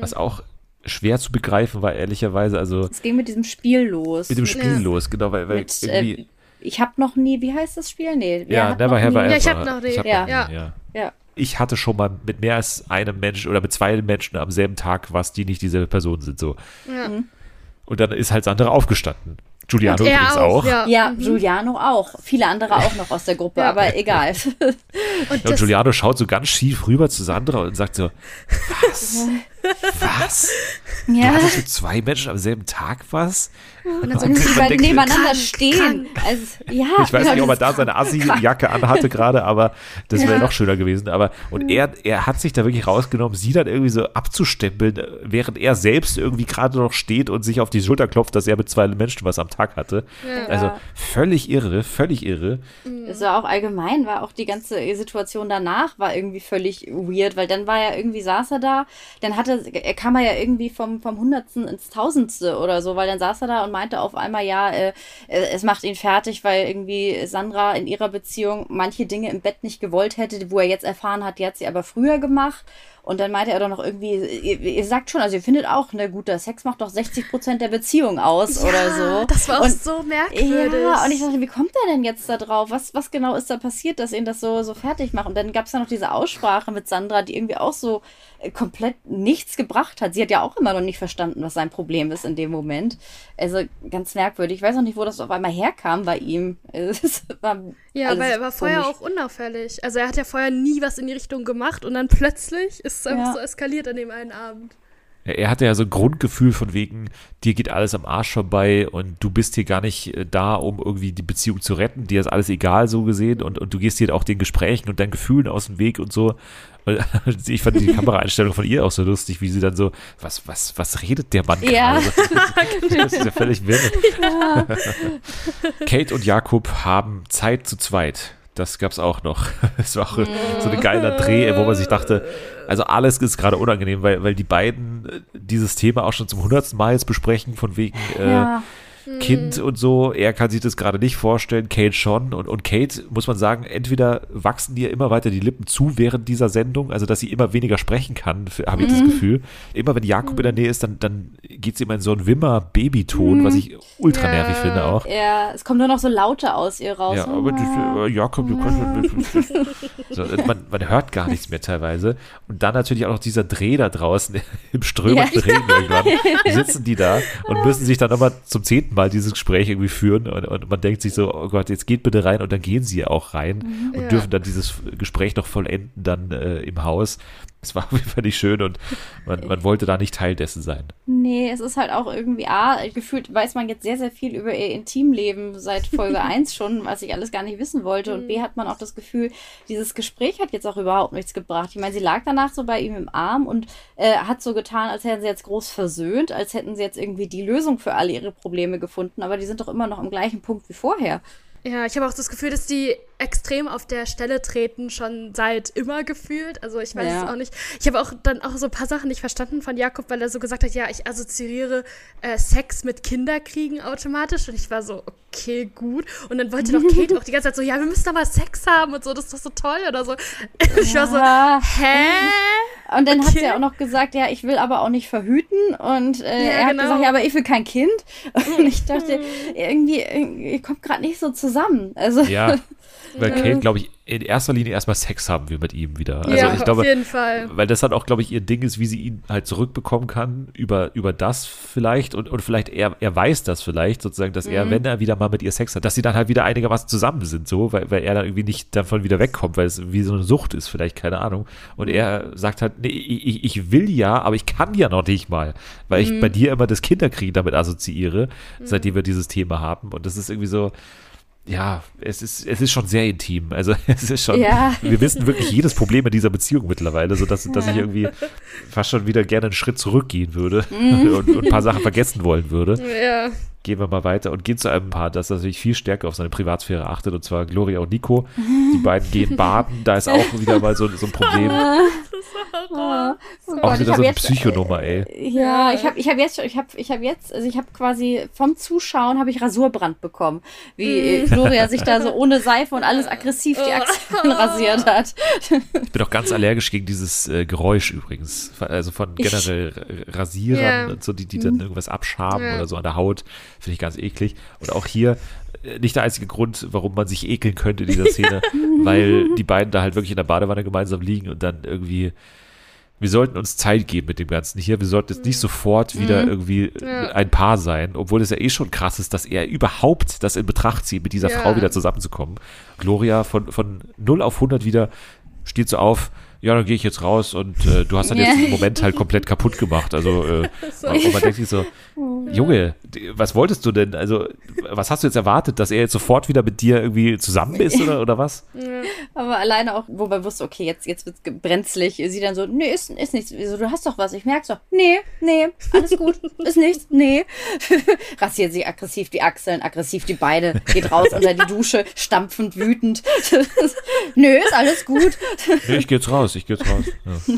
was auch schwer zu begreifen war, ehrlicherweise. Also Es ging mit diesem Spiel los. mit dem Spiel Ja. los, genau, weil, weil Mit, irgendwie. äh, ich habe noch nie, wie heißt das Spiel? Nee, ja, never noch have nie- I ever. Ja, ich hab noch nie. hab Ja. nie, Ja. ja. Ja. Ich hatte schon mal mit mehr als einem Menschen oder mit zwei Menschen am selben Tag was, die nicht dieselbe Person sind. So. ja. Und dann ist halt Sandra aufgestanden. Giuliano Und er übrigens auch, auch. ja. Ja, Giuliano auch. Viele andere auch noch aus der Gruppe, Ja. aber egal. Und Ja, und Giuliano schaut so ganz schief rüber zu Sandra und sagt so, was? was? Du ja. hattest mit zwei Menschen am selben Tag was? und dann so, Und sie beiden nebeneinander krank, stehen. Also, ja, Ich weiß nicht, ob er da seine Assi-Jacke anhatte gerade, aber das wäre Ja. noch schöner gewesen. Aber und er, er hat sich da wirklich rausgenommen, sie dann irgendwie so abzustempeln, während er selbst irgendwie gerade noch steht und sich auf die Schulter klopft, dass er mit zwei Menschen was am Tag hatte. Ja. Also völlig irre, völlig irre. Es war auch allgemein, war auch die ganze Situation danach war irgendwie völlig weird, weil dann war ja irgendwie, saß er da, dann hatte, er kam er ja irgendwie vom, vom Hundertsten ins Tausendste oder so, weil dann saß er da und meinte auf einmal, ja, äh, äh, es macht ihn fertig, weil irgendwie Sandra in ihrer Beziehung manche Dinge im Bett nicht gewollt hätte, wo er jetzt erfahren hat, die hat sie aber früher gemacht. Und dann meinte er doch noch irgendwie, ihr, ihr sagt schon, also ihr findet auch, ne, guter Sex macht doch 60 Prozent der Beziehung aus oder so. Das war auch und, so merkwürdig. ja, und ich dachte, wie kommt er denn jetzt da drauf? Was, was genau ist da passiert, dass ihn das so, so fertig macht? Und dann gab es ja noch diese Aussprache mit Sandra, die irgendwie auch so äh, komplett nichts gebracht hat. Sie hat ja auch immer noch nicht verstanden, was sein Problem ist in dem Moment. Also ganz merkwürdig. Ich weiß auch nicht, wo das auf einmal herkam bei ihm. War Ja, weil er war vorher komisch. auch unauffällig. Also er hat ja vorher nie was in die Richtung gemacht und dann plötzlich ist es einfach Ja. so eskaliert an dem einen Abend. Ja, Er hatte ja so ein Grundgefühl von wegen, dir geht alles am Arsch vorbei und du bist hier gar nicht äh, da, um irgendwie die Beziehung zu retten. Dir ist alles egal so gesehen und, und du gehst hier auch den Gesprächen und deinen Gefühlen aus dem Weg und so. Und ich fand die Kameraeinstellung von ihr auch so lustig, wie sie dann so, was, was, was redet der Mann Ja. gerade? Das ist ja völlig wirr. Kate und Jakob haben Zeit zu zweit. Das gab's auch noch. Es war auch so ein geiler Dreh, wo man sich dachte, also alles ist gerade unangenehm, weil, weil die beiden äh, dieses Thema auch schon zum hundertsten Mal jetzt besprechen, von wegen, äh, Ja. Kind und so. Er kann sich das gerade nicht vorstellen, Kate schon. Und, und Kate, muss man sagen, entweder wachsen ihr immer weiter die Lippen zu während dieser Sendung, also dass sie immer weniger sprechen kann, habe ich das Gefühl. Immer wenn Jakob in der Nähe ist, dann, dann geht sie immer in so einen Wimmer-Babyton, was ich ultra nervig Ja. finde auch. Ja, es kommen nur noch so Laute aus ihr raus. Ja, aber das, äh, Jakob, du kannst so, man, man hört gar nichts mehr teilweise. Und dann natürlich auch noch dieser Dreh da draußen im strömenden Ja. Regen irgendwann. Sitzen die da und müssen sich dann nochmal zum zehnten Mal dieses Gespräch irgendwie führen. Und, und man denkt sich so, oh Gott, jetzt geht bitte rein. Und dann gehen sie auch rein und Ja. dürfen dann dieses Gespräch noch vollenden dann äh, im Haus. Es war auf jeden Fall nicht schön und man, man wollte da nicht Teil dessen sein. Nee, es ist halt auch irgendwie, A, gefühlt weiß man jetzt sehr, sehr viel über ihr Intimleben seit Folge 1 schon, was ich alles gar nicht wissen wollte. Und B, hat man auch das Gefühl, dieses Gespräch hat jetzt auch überhaupt nichts gebracht. Ich meine, sie lag danach so bei ihm im Arm und äh, hat so getan, als hätten sie jetzt groß versöhnt, als hätten sie jetzt irgendwie die Lösung für alle ihre Probleme gefunden. Aber die sind doch immer noch am gleichen Punkt wie vorher. Ja, ich habe auch das Gefühl, dass die extrem auf der Stelle treten, schon seit immer gefühlt. Also ich weiß Ja. es auch nicht. Ich habe auch dann auch so ein paar Sachen nicht verstanden von Jakob, weil er so gesagt hat, ja, ich assoziiere äh, Sex mit Kinderkriegen automatisch. Und ich war so, okay, gut. Und dann wollte doch Kate auch die ganze Zeit so, ja, wir müssen doch mal Sex haben und so, das ist doch so toll oder so. Ich war so, hä? Und dann hat sie Okay. auch noch gesagt, ja, ich will aber auch nicht verhüten. Und äh, Ja, er hat genau. gesagt, ja, aber ich will kein Kind. Und ich dachte, irgendwie, irgendwie ihr kommt gerade nicht so zusammen. Also, Ja, weil Kate, glaube ich, in erster Linie erstmal Sex haben wir mit ihm wieder. Also ja, ich glaube, auf jeden Fall. weil das halt auch, glaube ich, ihr Ding ist, wie sie ihn halt zurückbekommen kann, über, über das vielleicht und, und vielleicht er, er weiß das vielleicht sozusagen, dass Mhm. er, wenn er wieder mal mit ihr Sex hat, dass sie dann halt wieder einigermaßen zusammen sind, so, weil, weil er dann irgendwie nicht davon wieder wegkommt, weil es wie so eine Sucht ist, vielleicht, keine Ahnung. Und Mhm. er sagt halt, nee, ich, ich will ja, aber ich kann ja noch nicht mal, weil Mhm. ich bei dir immer das Kinderkrieg damit assoziiere, seitdem wir dieses Thema haben. Und das ist irgendwie so, ja, es ist, es ist schon sehr intim. Also es ist schon, Ja. wir wissen wirklich jedes Problem in dieser Beziehung mittlerweile, sodass dass ich irgendwie fast schon wieder gerne einen Schritt zurückgehen würde Mhm. und, und ein paar Sachen vergessen wollen würde. Ja. Gehen wir mal weiter und gehen zu einem Paar, das natürlich viel stärker auf seine Privatsphäre achtet, und zwar Gloria und Nico. Die beiden gehen baden, da ist auch wieder mal so, so ein Problem. Oh Auch Gott, ich wieder hab so eine Psychonummer, ey. Ja, ich habe ich hab jetzt, schon- ich habe ich hab jetzt, also ich habe quasi vom Zuschauen habe ich Rasurbrand bekommen, wie äh, Gloria sich da so ohne Seife und alles aggressiv die Achseln rasiert hat. Ich bin auch ganz allergisch gegen dieses äh, Geräusch übrigens. Also von generell R- Rasierern Ja. und so, die, die dann irgendwas abschaben Ja. oder so an der Haut. Finde ich ganz eklig. Und auch hier äh, nicht der einzige Grund, warum man sich ekeln könnte in dieser Szene, weil die beiden da halt wirklich in der Badewanne gemeinsam liegen und dann irgendwie. Wir sollten uns Zeit geben mit dem Ganzen hier. Wir sollten jetzt nicht sofort wieder irgendwie Ja. ein Paar sein, obwohl es ja eh schon krass ist, dass er überhaupt das in Betracht zieht, mit dieser Ja. Frau wieder zusammenzukommen. Gloria von, von 0 auf 100 wieder steht so auf, ja, dann gehe ich jetzt raus und äh, du hast dann Ja. jetzt den Moment halt komplett kaputt gemacht. Also, äh, und man denkt sich so, Junge, d- was wolltest du denn? Also, was hast du jetzt erwartet, dass er jetzt sofort wieder mit dir irgendwie zusammen ist oder, oder was? Aber alleine auch, wo man wusste, okay, jetzt, jetzt wird's brenzlig. Sie dann so, nee, ist, ist nichts. Wieso, du hast doch was. Ich merk's doch. Nee, nee, alles gut. ist nichts. Nee. Rasiert sich aggressiv die Achseln, aggressiv die Beine, geht raus unter die Dusche, stampfend, wütend. Nö, ist alles gut. Nee, ich geh jetzt raus, ich geh jetzt raus.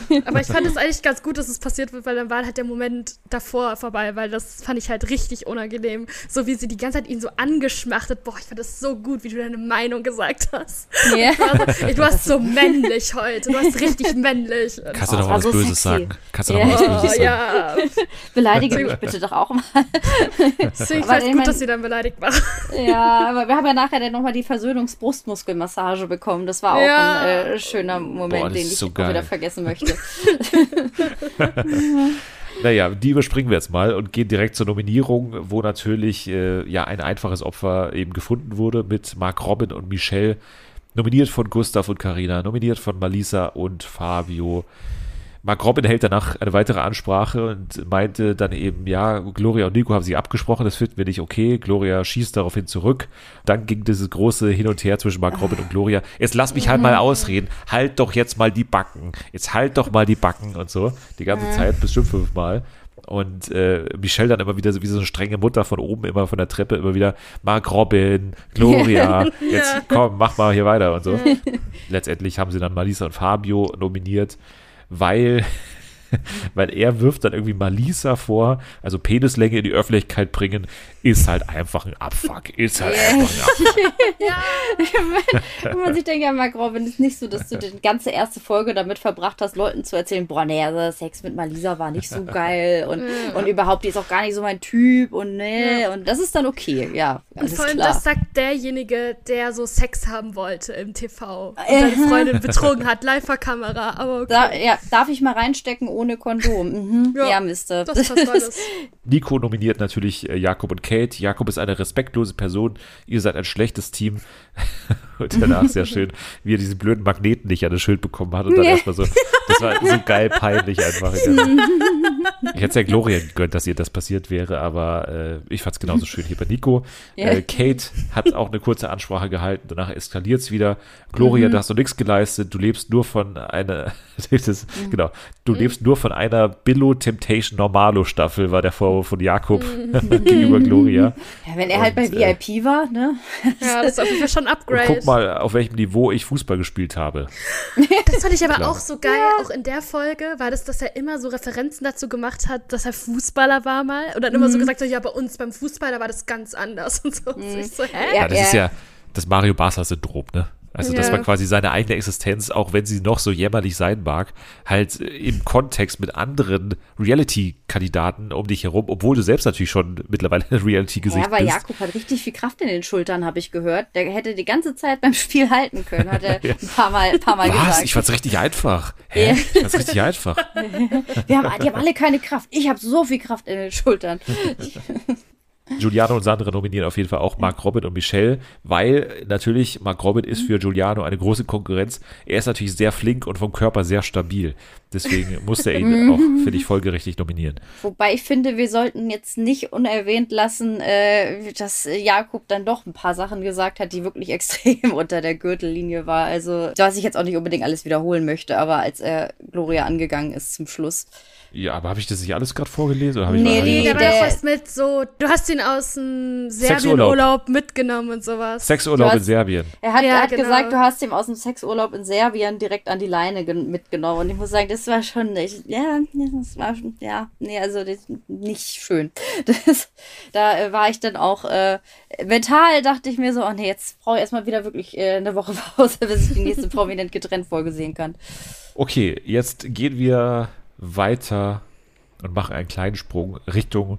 Ja. Aber ich fand es eigentlich ganz gut, dass es passiert wird, weil dann war halt der Moment davor vorbei, weil das fand ich halt richtig unangenehm. So wie sie die ganze Zeit ihn so angeschmachtet. Boah, ich fand das so gut, wie du deine Meinung gesagt hast. Ja. Also, ey, du hast so männlich heute. Du hast richtig männlich. Kannst du Oh, noch war was so Böses sexy. sagen? Kannst du mal was Oh, Böses sagen? ja. Beleidige mich bitte doch auch mal. Deswegen fand ich gut, mein- dass sie dann beleidigt war. Ja, aber wir haben ja nachher dann nochmal die Versöhnungsbrustmuskelmassage bekommen. Das war auch Ja. ein äh, schöner Moment, Boah, das den ich so auch wieder vergessen möchte. Naja, die überspringen wir jetzt mal und gehen direkt zur Nominierung, wo natürlich äh, ja ein einfaches Opfer eben gefunden wurde mit Mark Robin und Michelle. Nominiert von Gustav und Karina, nominiert von Malisa und Fabio. Mark Robin hält danach eine weitere Ansprache und meinte dann eben, ja, Gloria und Nico haben sich abgesprochen, das finden wir nicht okay. Gloria schießt daraufhin zurück. Dann ging dieses große Hin und Her zwischen Mark Robin und Gloria. Jetzt lass mich halt mal ausreden. Halt doch jetzt mal die Backen. Jetzt halt doch mal die Backen und so. Die ganze Zeit, bestimmt fünfmal. Und äh, Michelle dann immer wieder so wie so eine strenge Mutter von oben, immer von der Treppe, immer wieder, Mark Robin, Gloria, jetzt komm, mach mal hier weiter und so. Letztendlich haben sie dann Malisa und Fabio nominiert, weil, weil er wirft dann irgendwie Malisa vor, also Penislänge in die Öffentlichkeit bringen, ist halt einfach ein Abfuck. Ist halt einfach ein Abfuck. Wenn man sich denkt, ja, Mark Robin, ist nicht so, dass du die ganze erste Folge damit verbracht hast, Leuten zu erzählen, boah, nee, also Sex mit Malisa war nicht so geil und, und überhaupt, die ist auch gar nicht so mein Typ und nee, und das ist dann okay, ja, Und vor allem, klar. das sagt derjenige, der so Sex haben wollte im TV. Und seine Freundin betrogen hat, live vor Kamera. Aber okay. Da, ja, darf ich mal reinstecken ohne Kondom? Mhm. Ja, Ja, Mister. das alles. Nico nominiert natürlich äh, Jakob und Kate. Jakob ist eine respektlose Person. Ihr seid ein schlechtes Team. und danach sehr schön, wie er diesen blöden Magneten nicht an das Schild bekommen hat. Und dann Ja. erstmal so, das war so geil peinlich einfach. ich hätte es ja Gloria gegönnt, dass ihr das passiert wäre, aber äh, ich fand es genauso schön hier bei Nico. Ja. Äh, Kate hat auch eine kurze Ansprache gehalten. Danach eskaliert es wieder. Gloria, da hast du nichts geleistet. Du lebst nur von einer, das, genau, du lebst nur von einer Billo Temptation Normalo Staffel, war der Vorwurf von Jakob gegenüber Gloria. Ja, wenn er halt bei Und, äh, VIP war, ne? Ja, das ist auf jeden Fall schon ein Und Upgrade. guck mal, auf welchem Niveau ich Fußball gespielt habe. Das fand ich aber Klar. auch so geil, auch in der Folge, war das, dass er immer so Referenzen dazu gemacht hat, dass er Fußballer war mal. Und dann immer so gesagt hat, ja, bei uns beim Fußball, da war das ganz anders und so. Und ich so, hä? Ja, Ja, das ist ja das Mario Barca-Syndrom, ne? Also das Ja. war quasi seine eigene Existenz, auch wenn sie noch so jämmerlich sein mag, halt äh, im Kontext mit anderen Reality-Kandidaten um dich herum, obwohl du selbst natürlich schon mittlerweile ein Reality-Gesicht Ja, aber bist. Jakob hat richtig viel Kraft in den Schultern, habe ich gehört. Der hätte die ganze Zeit beim Spiel halten können, hat er ein paar Mal, ein paar Mal Was? gesagt. Ich fand's richtig einfach. Hä? Ja. Ich fand's richtig einfach. Wir haben, die haben alle keine Kraft. Ich habe so viel Kraft in den Schultern. Giuliano und Sandra nominieren auf jeden Fall auch Mark Robin und Michelle, weil natürlich Mark Robin ist für Giuliano eine große Konkurrenz. Er ist natürlich sehr flink und vom Körper sehr stabil. Deswegen musste er ihn auch, finde ich, folgerichtig nominieren. Wobei ich finde, wir sollten jetzt nicht unerwähnt lassen, äh, dass Jakob dann doch ein paar Sachen gesagt hat, die wirklich extrem unter der Gürtellinie war. Also, was ich jetzt auch nicht unbedingt alles wiederholen möchte, aber als er Gloria angegangen ist zum Schluss. Ja, aber habe ich das nicht alles gerade vorgelesen? Oder Nee, nee, da war der- doch was mit so, du hast ihn aus dem Sexurlaub. Serbien-Urlaub mitgenommen und sowas. Sexurlaub in Serbien. Er hat, Ja, er hat genau. gesagt, du hast ihm aus dem Sexurlaub in Serbien direkt an die Leine gen- mitgenommen. Und ich muss sagen, das war schon nicht, ja, das war schon, ja, nee, also das, nicht schön. Das, da äh, war ich dann auch, äh, mental dachte ich mir so, oh nee, jetzt brauche ich erstmal wieder wirklich äh, eine Woche Pause, bis ich die nächste prominent getrennt Folge sehen kann. Okay, jetzt gehen wir weiter und machen einen kleinen Sprung Richtung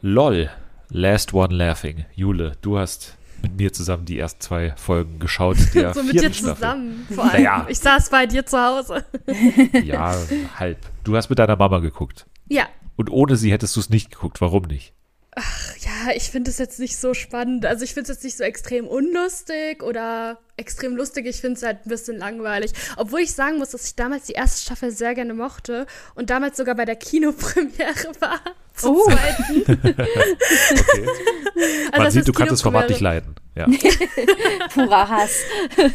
LOL. Last One Laughing. Jule, du hast mit mir zusammen die ersten zwei Folgen geschaut. Der so mit dir vierten Staffel. zusammen, vor allem. Naja. Ich saß bei dir zu Hause. Ja, halb. Du hast mit deiner Mama geguckt. Ja, Und ohne sie hättest du es nicht geguckt. Warum nicht? Ja, ich finde es jetzt nicht so spannend. Also ich finde es jetzt nicht so extrem unlustig oder extrem lustig. Ich finde es halt ein bisschen langweilig. Obwohl ich sagen muss, dass ich damals die erste Staffel sehr gerne mochte und damals sogar bei der Kinopremiere war. Zur Oh. zweiten. Okay. Also Man sieht, du kannst das Format nicht leiden. Ja. Purer Hass.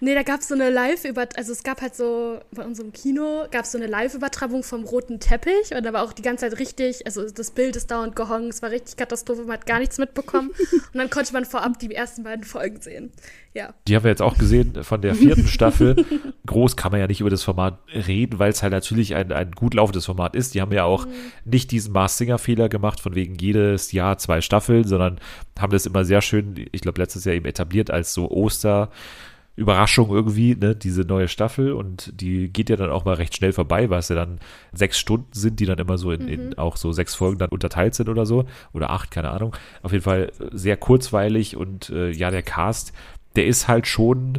Nee, da gab es so eine Live-Über... Also es gab halt so, bei unserem Kino gab es so eine Live-Übertragung vom roten Teppich und da war auch die ganze Zeit richtig, also das Bild ist dauernd gehongen, es war richtig Katastrophe, man hat gar nichts mitbekommen und dann konnte man vorab die ersten beiden Folgen sehen. Ja. Die haben wir jetzt auch gesehen von der vierten Staffel. Groß kann man ja nicht über das Format reden, weil es halt natürlich ein, ein gut laufendes Format ist. Die haben ja auch nicht diesen Mars Singer Fehler gemacht, von wegen jedes Jahr zwei Staffeln, sondern haben das immer sehr schön, ich glaube letztes Jahr eben etabliert als so Oster. Überraschung irgendwie, ne, diese neue Staffel und die geht ja dann auch mal recht schnell vorbei, weil es ja dann sechs Stunden sind, die dann immer so in, in auch so sechs Folgen dann unterteilt sind oder so oder acht, keine Ahnung. Auf jeden Fall sehr kurzweilig und äh, ja, der Cast, der ist halt schon,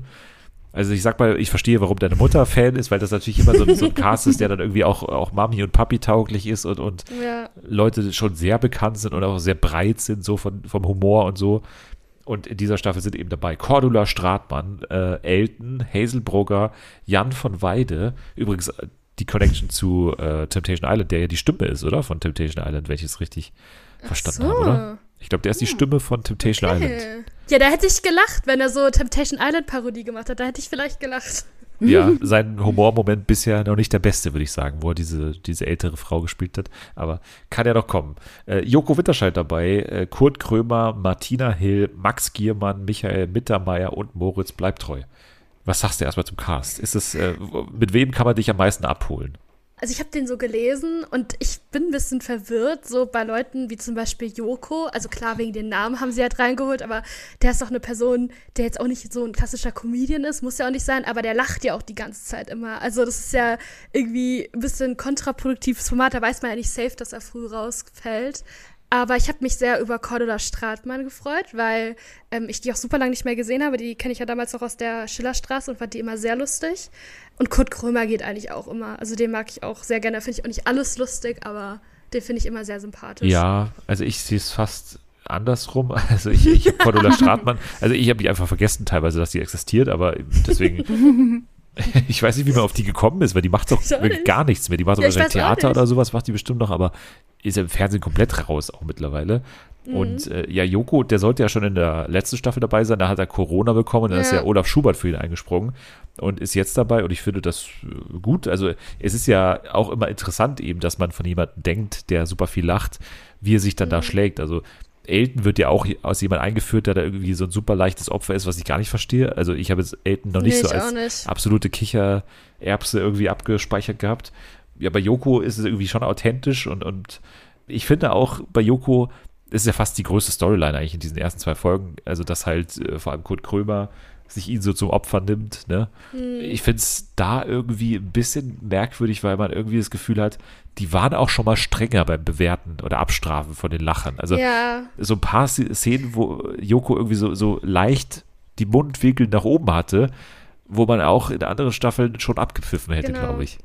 also ich sag mal, ich verstehe, warum deine Mutter Fan ist, weil das natürlich immer so, ein- so ein Cast ist, der dann irgendwie auch, auch Mami und Papi tauglich ist und, und Ja. Leute schon sehr bekannt sind und auch sehr breit sind, so von, vom Humor und so. Und in dieser Staffel sind eben dabei Cordula Stratmann, äh, Elton, Hazel Brugger, Jan von Weide, übrigens äh, die Connection zu äh, Temptation Island, der ja die Stimme ist, oder? Von Temptation Island, wenn ich es richtig verstanden so. habe, oder? Ich glaube, der ist die Stimme von Temptation Island. Okay. Ja, da hätte ich gelacht, wenn er so Temptation Island Parodie gemacht hat. Da hätte ich vielleicht gelacht. Ja, sein Humormoment bisher noch nicht der beste, würde ich sagen, wo er diese, diese ältere Frau gespielt hat. Aber kann ja noch kommen. Äh, Joko Winterscheid dabei, äh, Kurt Krömer, Martina Hill, Max Giermann, Michael Mittermeier und Moritz Bleibtreu. Was sagst du erstmal zum Cast? Ist es, äh, mit wem kann man dich am meisten abholen? Also ich habe den so gelesen und ich bin ein bisschen verwirrt, so bei Leuten wie zum Beispiel Joko. Also klar, wegen den Namen haben sie halt reingeholt, aber der ist doch eine Person, der jetzt auch nicht so ein klassischer Comedian ist, muss ja auch nicht sein, aber der lacht ja auch die ganze Zeit immer. Also das ist ja irgendwie ein bisschen kontraproduktives Format, da weiß man ja nicht safe, dass er früh rausfällt. Aber ich habe mich sehr über Cordula Stratmann gefreut, weil ähm, ich die auch super lange nicht mehr gesehen habe. Die kenne ich ja damals noch aus der Schillerstraße und fand die immer sehr lustig. Und Kurt Krömer geht eigentlich auch immer. Also den mag ich auch sehr gerne. Finde ich auch nicht alles lustig, aber den finde ich immer sehr sympathisch. Ja, also ich sehe es fast andersrum. Also ich, ich habe Cordula Stratmann, also ich habe die einfach vergessen teilweise, dass die existiert, aber deswegen ich weiß nicht, wie man auf die gekommen ist, weil die macht doch wirklich gar nichts mehr. Die macht doch Ja, ich wahrscheinlich Theater oder sowas, macht die bestimmt noch, aber ist ja im Fernsehen komplett raus auch mittlerweile. Mhm. Und äh, ja, Joko, der sollte ja schon in der letzten Staffel dabei sein, da hat er Corona bekommen und dann ist Ja. ja Olaf Schubert für ihn eingesprungen und ist jetzt dabei und ich finde das äh, gut. Also es ist ja auch immer interessant eben, dass man von jemandem denkt, der super viel lacht, wie er sich dann Mhm. da schlägt. Also Elton wird ja auch aus jemand eingeführt, der da irgendwie so ein super leichtes Opfer ist, was ich gar nicht verstehe. Also ich habe jetzt Elton noch nicht Nee, so als nicht. absolute Kichererbse irgendwie abgespeichert gehabt. Ja, bei Joko ist es irgendwie schon authentisch und, und ich finde auch bei Joko ist ja fast die größte Storyline eigentlich in diesen ersten zwei Folgen. Also, dass halt äh, vor allem Kurt Krömer sich ihn so zum Opfer nimmt. Ne? Hm. Ich finde es da irgendwie ein bisschen merkwürdig, weil man irgendwie das Gefühl hat, die waren auch schon mal strenger beim Bewerten oder Abstrafen von den Lachern. Also ja, so ein paar Szenen, wo Joko irgendwie so, so leicht die Mundwinkel nach oben hatte, wo man auch in anderen Staffeln schon abgepfiffen hätte, Genau. glaube ich.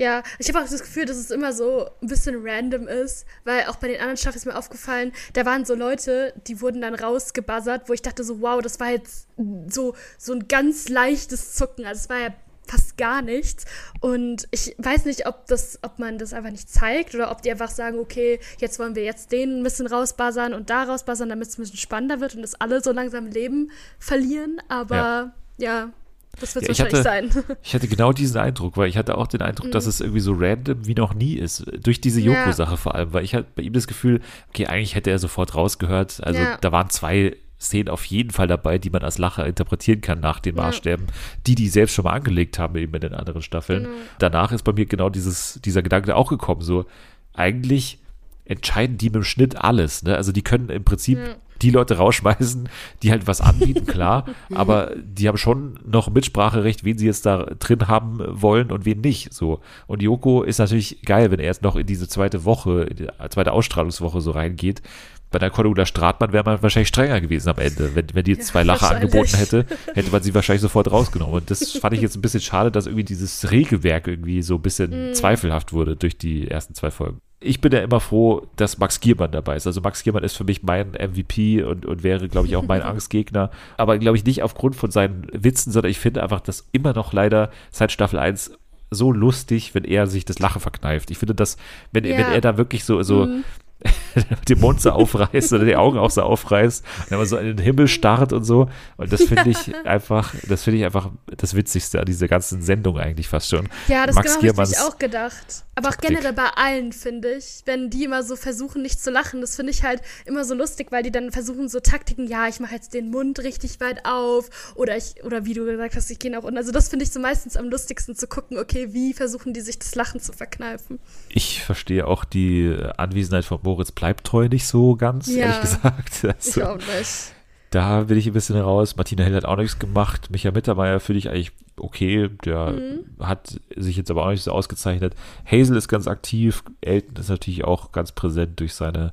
Ja. Ich habe auch das Gefühl, dass es immer so ein bisschen random ist, weil auch bei den anderen Staffeln ist mir aufgefallen, da waren so Leute, die wurden dann rausgebuzzert, wo ich dachte so, wow, das war jetzt so, so ein ganz leichtes Zucken. Also es war ja fast gar nichts. Und ich weiß nicht, ob das, ob man das einfach nicht zeigt oder ob die einfach sagen, okay, jetzt wollen wir jetzt den ein bisschen rausbuzzern und da rausbuzzern, damit es ein bisschen spannender wird und dass alle so langsam Leben verlieren. Aber ja, das wird Ja, ich wahrscheinlich sein. Ich hatte genau diesen Eindruck, weil ich hatte auch den Eindruck, dass es irgendwie so random wie noch nie ist. Durch diese Mhm. Ja. Joko-Sache vor allem, weil ich hatte bei ihm das Gefühl, okay, eigentlich hätte er sofort rausgehört. Also Ja. da waren zwei Szenen auf jeden Fall dabei, die man als Lacher interpretieren kann nach den Ja. Maßstäben, die die selbst schon mal angelegt haben eben in den anderen Staffeln. Genau. Danach ist bei mir genau dieses, dieser Gedanke auch gekommen, so eigentlich entscheiden die mit dem Schnitt alles. Ne? Also die können im Prinzip Ja. Die Leute rausschmeißen, die halt was anbieten, klar, aber die haben schon noch Mitspracherecht, wen sie jetzt da drin haben wollen und wen nicht. So. Und Joko ist natürlich geil, wenn er jetzt noch in diese zweite Woche, in die zweite Ausstrahlungswoche so reingeht. Bei der Cordula Stratmann wäre man wahrscheinlich strenger gewesen am Ende. Wenn, wenn die Ja, zwei Lacher wahrscheinlich. angeboten hätte, hätte man sie wahrscheinlich sofort rausgenommen. Und das fand ich jetzt ein bisschen schade, dass irgendwie dieses Regelwerk irgendwie so ein bisschen Mhm. zweifelhaft wurde durch die ersten zwei Folgen. Ich bin ja immer froh, dass Max Giermann dabei ist. Also Max Giermann ist für mich mein MVP und, und wäre, glaube ich, auch mein Angstgegner. Aber glaube ich nicht aufgrund von seinen Witzen, sondern ich finde einfach, dass immer noch leider seit Staffel 1 so lustig, wenn er sich das Lachen verkneift. Ich finde das, wenn, Ja. wenn er da wirklich so, so Mhm. den Mund so aufreißt oder die Augen auch so aufreißt, wenn man so in den Himmel starrt und so. Und das finde ich einfach, das finde ich einfach das Witzigste an dieser ganzen Sendung eigentlich fast schon. Ja, das Max genau habe ich auch gedacht. Aber auch Taktik. generell bei allen, finde ich, wenn die immer so versuchen, nicht zu lachen, das finde ich halt immer so lustig, weil die dann versuchen, so Taktiken, ja, ich mache jetzt den Mund richtig weit auf oder ich, oder wie du gesagt hast, ich gehe nach unten. Also das finde ich so meistens am lustigsten zu gucken, okay, wie versuchen die sich das Lachen zu verkneifen. Ich verstehe auch die Anwesenheit von Moritz Bleibtreu nicht so ganz, Ja. ehrlich gesagt. Ich Also, auch nicht. da bin ich ein bisschen raus. Martina Hill hat auch nichts gemacht. Micha Mittermeier finde ich eigentlich okay. Der Mhm. hat sich jetzt aber auch nicht so ausgezeichnet. Hazel ist ganz aktiv. Elton ist natürlich auch ganz präsent durch seine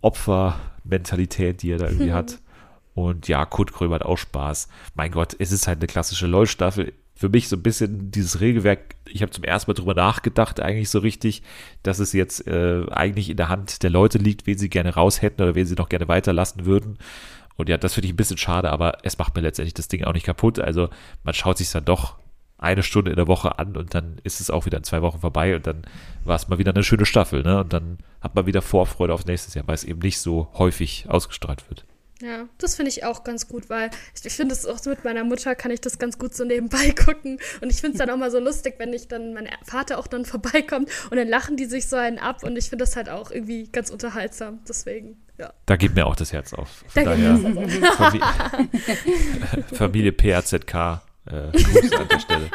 Opfermentalität, die er da irgendwie hat. Und ja, Kurt Krömer hat auch Spaß. Mein Gott, es ist halt eine klassische LOL-Staffel. Für mich so ein bisschen dieses Regelwerk, ich habe zum ersten Mal drüber nachgedacht, eigentlich so richtig, dass es jetzt äh, eigentlich in der Hand der Leute liegt, wen sie gerne raus hätten oder wen sie noch gerne weiterlassen würden. Und ja, das finde ich ein bisschen schade, aber es macht mir letztendlich das Ding auch nicht kaputt. Also man schaut sich dann doch eine Stunde in der Woche an und dann ist es auch wieder in zwei Wochen vorbei und dann war es mal wieder eine schöne Staffel, ne? Und dann hat man wieder Vorfreude auf nächstes Jahr, weil es eben nicht so häufig ausgestrahlt wird. Ja, das finde ich auch ganz gut, weil ich, ich finde es auch so mit meiner Mutter kann ich das ganz gut so nebenbei gucken. Und ich finde es dann auch mal so lustig, wenn ich dann, mein Vater auch dann vorbeikommt und dann lachen die sich so einen ab und ich finde das halt auch irgendwie ganz unterhaltsam. Deswegen, ja. Da geht mir auch das Herz auf. Von Da daher, Familie PRZK Äh, an der Stelle.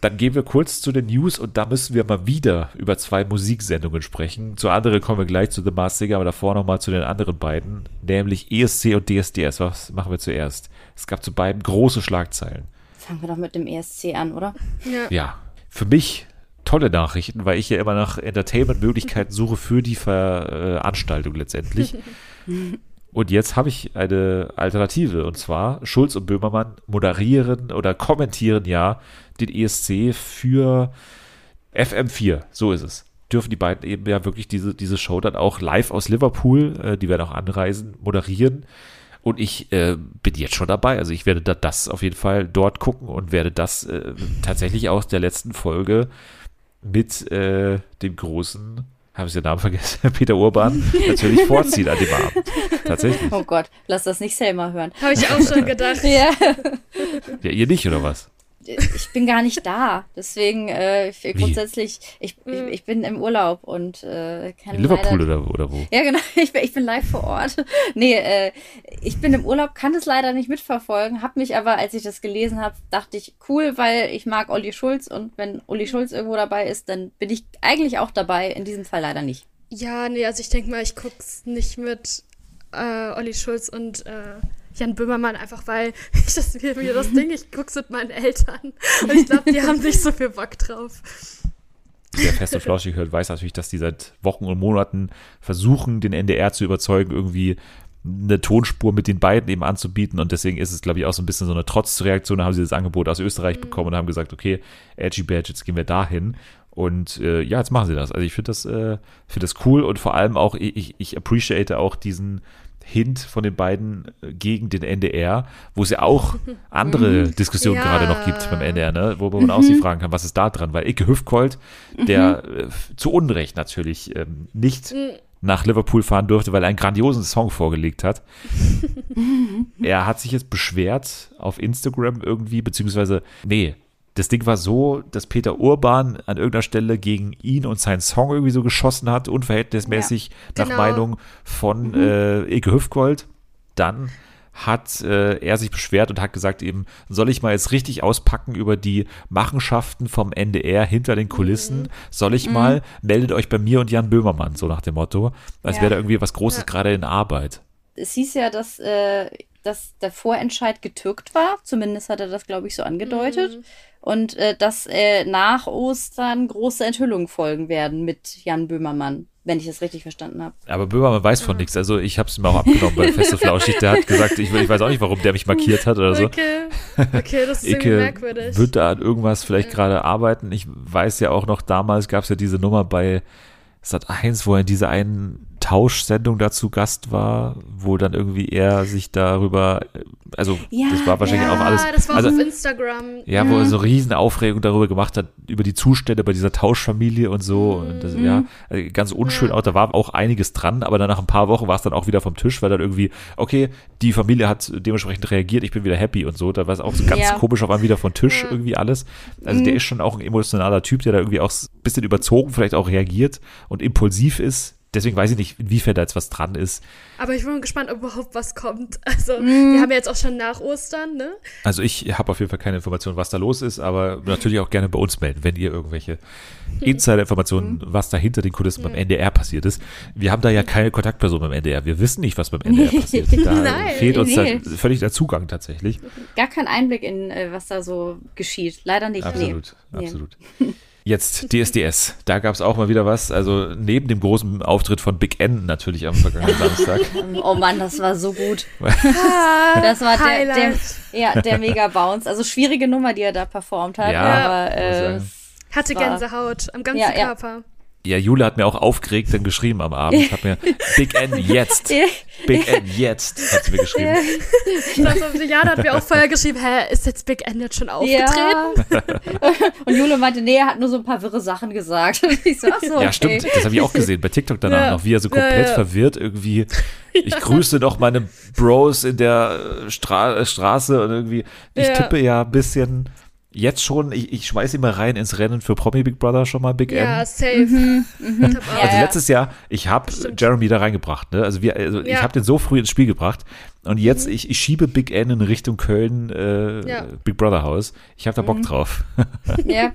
Dann gehen wir kurz zu den News und da müssen wir mal wieder über zwei Musiksendungen sprechen. Zu anderen kommen wir gleich zu The Masked Singer, aber davor nochmal zu den anderen beiden, nämlich ESC und DSDS. Was machen wir zuerst? Es gab zu beiden große Schlagzeilen. Fangen wir doch mit dem ESC an, oder? Ja. Ja, für mich tolle Nachrichten, weil ich ja immer nach Entertainment-Möglichkeiten suche für die Veranstaltung letztendlich. Und jetzt habe ich eine Alternative und zwar Schulz und Böhmermann moderieren oder kommentieren ja den ESC für FM4. So ist es. Dürfen die beiden eben ja wirklich diese, diese Show dann auch live aus Liverpool, äh, die werden auch anreisen, moderieren. Und ich äh, bin jetzt schon dabei. Also ich werde da das auf jeden Fall dort gucken und werde das äh, tatsächlich aus der letzten Folge mit äh, dem großen, habe ich den Namen vergessen, Peter Urban, natürlich vorziehen an dem Abend. Tatsächlich. Oh Gott, lass das nicht Selma hören. Habe ich auch schon gedacht. Ja. Ja, ihr nicht, oder was? Ich bin gar nicht da. Deswegen, äh, ich, grundsätzlich, ich, ich, ich bin im Urlaub und äh, kann In Liverpool leider, oder, oder wo? Ja, genau. Ich bin, ich bin live vor Ort. Nee, äh, ich bin im Urlaub, kann das leider nicht mitverfolgen, hab mich aber, als ich das gelesen habe, dachte ich, cool, weil ich mag Olli Schulz und wenn Olli Schulz irgendwo dabei ist, dann bin ich eigentlich auch dabei. In diesem Fall leider nicht. Ja, nee, also ich denke mal, ich guck's nicht mit äh, Olli Schulz und äh, Jan Böhmermann, einfach weil ich das mir, mir das Ding, ich guck's mit meinen Eltern. Und ich glaube, die haben nicht so viel Bock drauf. Wer fest und flauschig hört, weiß natürlich, dass die seit Wochen und Monaten versuchen, den NDR zu überzeugen, irgendwie eine Tonspur mit den beiden eben anzubieten und deswegen ist es, glaube ich, auch so ein bisschen so eine Trotzreaktion. Da haben sie das Angebot aus Österreich bekommen und haben gesagt, okay, Edgy Badge, jetzt gehen wir dahin. Und äh, ja, jetzt machen sie das. Also ich finde das, äh, finde das cool und vor allem auch, ich, ich appreciate auch diesen Hint von den beiden äh, gegen den NDR, wo es ja auch andere Diskussionen Ja. gerade noch gibt beim NDR, ne? wo man auch sich fragen kann, was ist da dran? Weil Icke Hüftgold, der äh, zu Unrecht natürlich ähm, nicht nach Liverpool fahren durfte, weil er einen grandiosen Song vorgelegt hat. er hat sich jetzt beschwert auf Instagram irgendwie, beziehungsweise, nee, das Ding war so, dass Peter Urban an irgendeiner Stelle gegen ihn und seinen Song irgendwie so geschossen hat, unverhältnismäßig nach Genau. Meinung von äh, Ike Hüftgold. Dann hat äh, er sich beschwert und hat gesagt eben, soll ich mal jetzt richtig auspacken über die Machenschaften vom NDR hinter den Kulissen? Soll ich mal, meldet euch bei mir und Jan Böhmermann, so nach dem Motto, als Ja. wäre da irgendwie was Großes Ja. gerade in Arbeit. Es hieß ja, dass, äh, dass der Vorentscheid getürkt war. Zumindest hat er das, glaube ich, so angedeutet. Und äh, dass äh, nach Ostern große Enthüllungen folgen werden mit Jan Böhmermann, wenn ich das richtig verstanden habe. Aber Böhmermann weiß von nichts. Also ich habe es mir auch abgenommen bei Feste Flauschig. Der hat gesagt, ich, ich weiß auch nicht, warum der mich markiert hat oder so. Okay. Okay, das ist Icke merkwürdig. wird da an irgendwas vielleicht gerade arbeiten. Ich weiß ja auch noch, damals gab es ja diese Nummer bei Sat 1, wo er in dieser einen Tauschsendung dazu Gast war, wo dann irgendwie er sich darüber, also Ja, das war wahrscheinlich ja, auch alles. das war also, auf Instagram. ja, wo er so riesen Aufregung darüber gemacht hat, über die Zustände bei dieser Tauschfamilie und so. Und das, ja, also ganz unschön Ja. auch, da war auch einiges dran, aber dann nach ein paar Wochen war es dann auch wieder vom Tisch, weil dann irgendwie, okay, die Familie hat dementsprechend reagiert, ich bin wieder happy und so. Da war es auch so ganz Ja. komisch auf einmal wieder vom Tisch irgendwie alles. Also der ist schon auch ein emotionaler Typ, der da irgendwie auch ein bisschen überzogen vielleicht auch reagiert und impulsiv ist. Deswegen weiß ich nicht, inwiefern da jetzt was dran ist. Aber ich bin gespannt, ob überhaupt was kommt. Also, wir haben ja jetzt auch schon nach Ostern, ne? Also ich habe auf jeden Fall keine Informationen, was da los ist, aber natürlich auch gerne bei uns melden, wenn ihr irgendwelche Insider-Informationen, was da hinter den Kulissen beim NDR passiert ist. Wir haben da ja keine Kontaktperson beim NDR. Wir wissen nicht, was beim NDR passiert. Da Nein, fehlt uns nee. da völlig der Zugang tatsächlich. Gar kein Einblick in, äh, was da so geschieht. Leider nicht. Absolut, Nee. absolut. Jetzt DSDS, da gab es auch mal wieder was. Also neben dem großen Auftritt von Big N natürlich am vergangenen Samstag. Oh Mann, das war so gut. Ah, Das war der, der, ja, der Mega Bounce. Also schwierige Nummer, die er da performt hat. Ja, aber äh. Hatte war- Gänsehaut am ganzen ja. Körper. Ja, Jule hat mir auch aufgeregt dann geschrieben am Abend. Hat mir Big N jetzt. Big N jetzt, hat sie mir geschrieben. Ich glaube, Jana hat mir auch vorher geschrieben, hä, ist jetzt Big End jetzt schon aufgetreten? Ja. Und Jule meinte, nee, er hat nur so ein paar wirre Sachen gesagt. Ich so, ach so, okay. Ja, stimmt. Das habe ich auch gesehen bei TikTok danach Ja. noch, wie er so Ja, komplett ja. verwirrt irgendwie. Ich grüße noch meine Bros in der Stra Straße und irgendwie, ich Ja. tippe ja ein bisschen jetzt schon, ich, ich schmeiß ihn mal rein ins Rennen für Promi Big Brother schon mal Big Ja, M. safe. Ich auch- Ja, Also ja. letztes Jahr, ich habe. Jeremy da reingebracht. Ne? Also, wir, also ich Ja. habe den so früh ins Spiel gebracht. Und jetzt, ich, ich schiebe Big N in Richtung Köln, äh, Ja. Big Brother Haus. Ich habe da Bock drauf. Ja,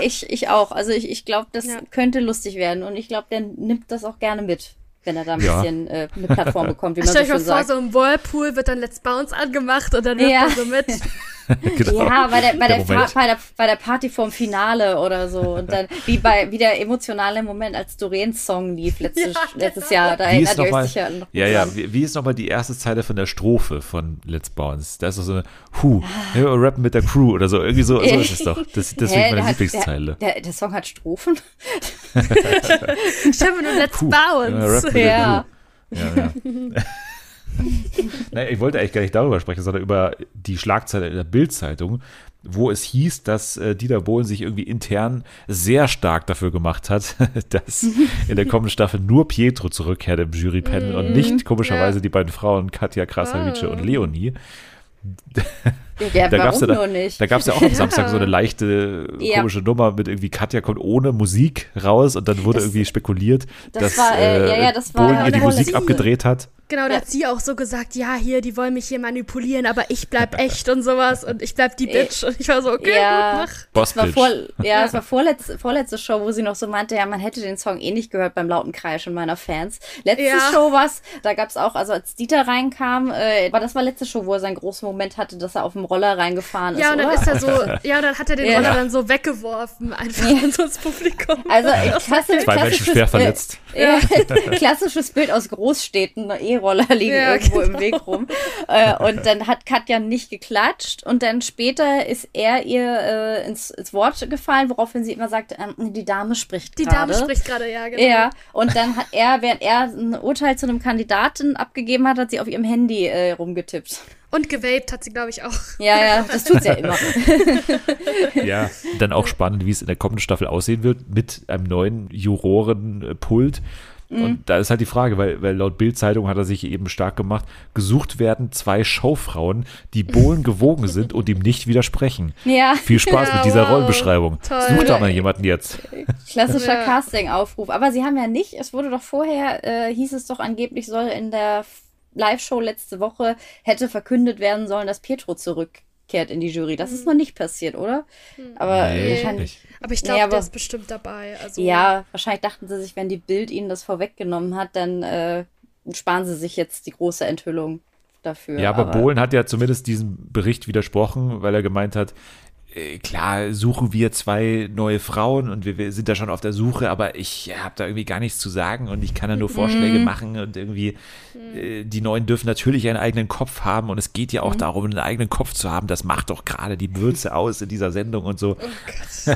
ich, ich auch. Also ich, ich glaube, das Ja. könnte lustig werden und ich glaube, der nimmt das auch gerne mit, wenn er da ein Ja. bisschen äh, eine Plattform bekommt, wie man so Stell euch mal schön vor, sagt. so im Whirlpool wird dann Let's Bounce angemacht und dann wirft Ja. er so mit. genau. Ja, bei der, bei, der, Moment. bei, der, bei der Party vorm Finale oder so. Und dann, wie bei wie der emotionale Moment, als Doreens Song lief letztes, Ja, letztes genau. Jahr. Da Wie ist erinnert ihr euch nochmal, sicher noch ja, ja, wie, wie ist nochmal die erste Zeile von der Strophe von Let's Bounce? Da ist doch so eine, Hu, ja, rappen mit der Crew oder so. Irgendwie so, so ist es doch. Das, deswegen Hä, meine der, hat, Lieblingszeile. der, der, der Song hat Strophen? Ich habe nur Let's Puh, Bounce. der. Ja, ja. Nein, ich wollte eigentlich gar nicht darüber sprechen, sondern über die Schlagzeile in der Bild-Zeitung, wo es hieß, dass äh, Dieter Bohlen sich irgendwie intern sehr stark dafür gemacht hat, dass in der kommenden Staffel nur Pietro zurückkehrt im Jurypanel und nicht komischerweise Ja. die beiden Frauen Katja Krasavice Ah. und Leonie. Ja, Da gab's warum ja da, nur nicht? Da gab es ja auch am Samstag so eine leichte Ja. komische Nummer mit irgendwie Katja kommt ohne Musik raus und dann wurde Das- irgendwie spekuliert, das dass war, äh, ja, ja, das Bohlen ihr die Musik abgedreht hat. Genau, da hat sie auch so gesagt, ja, hier, die wollen mich hier manipulieren, aber ich bleib echt und sowas und ich bleib die Bitch. Und ich war so, okay, Ja. gut, mach. Boss Es war vor, ja, es war vorletzte, vorletzte Show, wo sie noch so meinte, ja, man hätte den Song eh nicht gehört beim lauten Kreischen meiner Fans. Letzte Ja. Show war's, da gab's auch, also als Dieter reinkam, äh, aber das war letzte Show, wo er seinen großen Moment hatte, dass er auf dem Roller reingefahren ist, Ja, und dann oder? ist er so, ja, dann hat er den Ja. Roller dann so weggeworfen, einfach in so ins Publikum. also äh, klasse, Zwei Menschen schwer verletzt. Äh, ja, klassisches Bild aus Großstädten, E-Roller liegen Ja, irgendwo im genau. Weg rum. Äh, und dann hat Katja nicht geklatscht und dann später ist er ihr äh, ins, ins Wort gefallen, woraufhin sie immer sagt, ähm, die Dame spricht Die gerade. Dame spricht gerade, ja, genau. Ja, und dann hat er, während er ein Urteil zu einem Kandidaten abgegeben hat, hat sie auf ihrem Handy äh, rumgetippt. Und gewaped hat sie, glaube ich, auch. Ja, ja, das tut's ja immer. Ja, dann auch spannend, wie es in der kommenden Staffel aussehen wird mit einem neuen Jurorenpult. Mhm. Und da ist halt die Frage, weil, weil laut Bild-Zeitung hat er sich eben stark gemacht, gesucht werden zwei Showfrauen, die Bohlen gewogen sind und ihm nicht widersprechen. Ja, Viel Spaß Ja, mit dieser wow. Rollenbeschreibung. Toll. Such da mal jemanden jetzt. klassischer Ja. Casting-Aufruf. Aber sie haben ja nicht, es wurde doch vorher, äh, hieß es doch angeblich, soll in der Live-Show letzte Woche hätte verkündet werden sollen, dass Pietro zurückkehrt in die Jury. Das ist noch nicht passiert, oder? Aber Nee, wahrscheinlich. nicht. Aber ich Nee, glaube, aber- der ist bestimmt dabei. Also, Ja, wahrscheinlich dachten sie sich, wenn die Bild ihnen das vorweggenommen hat, dann äh, sparen sie sich jetzt die große Enthüllung dafür. Ja, aber, Bohlen hat ja zumindest diesem Bericht widersprochen, weil er gemeint hat, äh, klar suchen wir zwei neue Frauen und wir, wir sind da schon auf der Suche, aber ich habe da irgendwie gar nichts zu sagen und ich kann da nur Vorschläge machen und irgendwie äh, die Neuen dürfen natürlich einen eigenen Kopf haben und es geht ja auch darum, einen eigenen Kopf zu haben. Das macht doch gerade die Würze aus in dieser Sendung und so.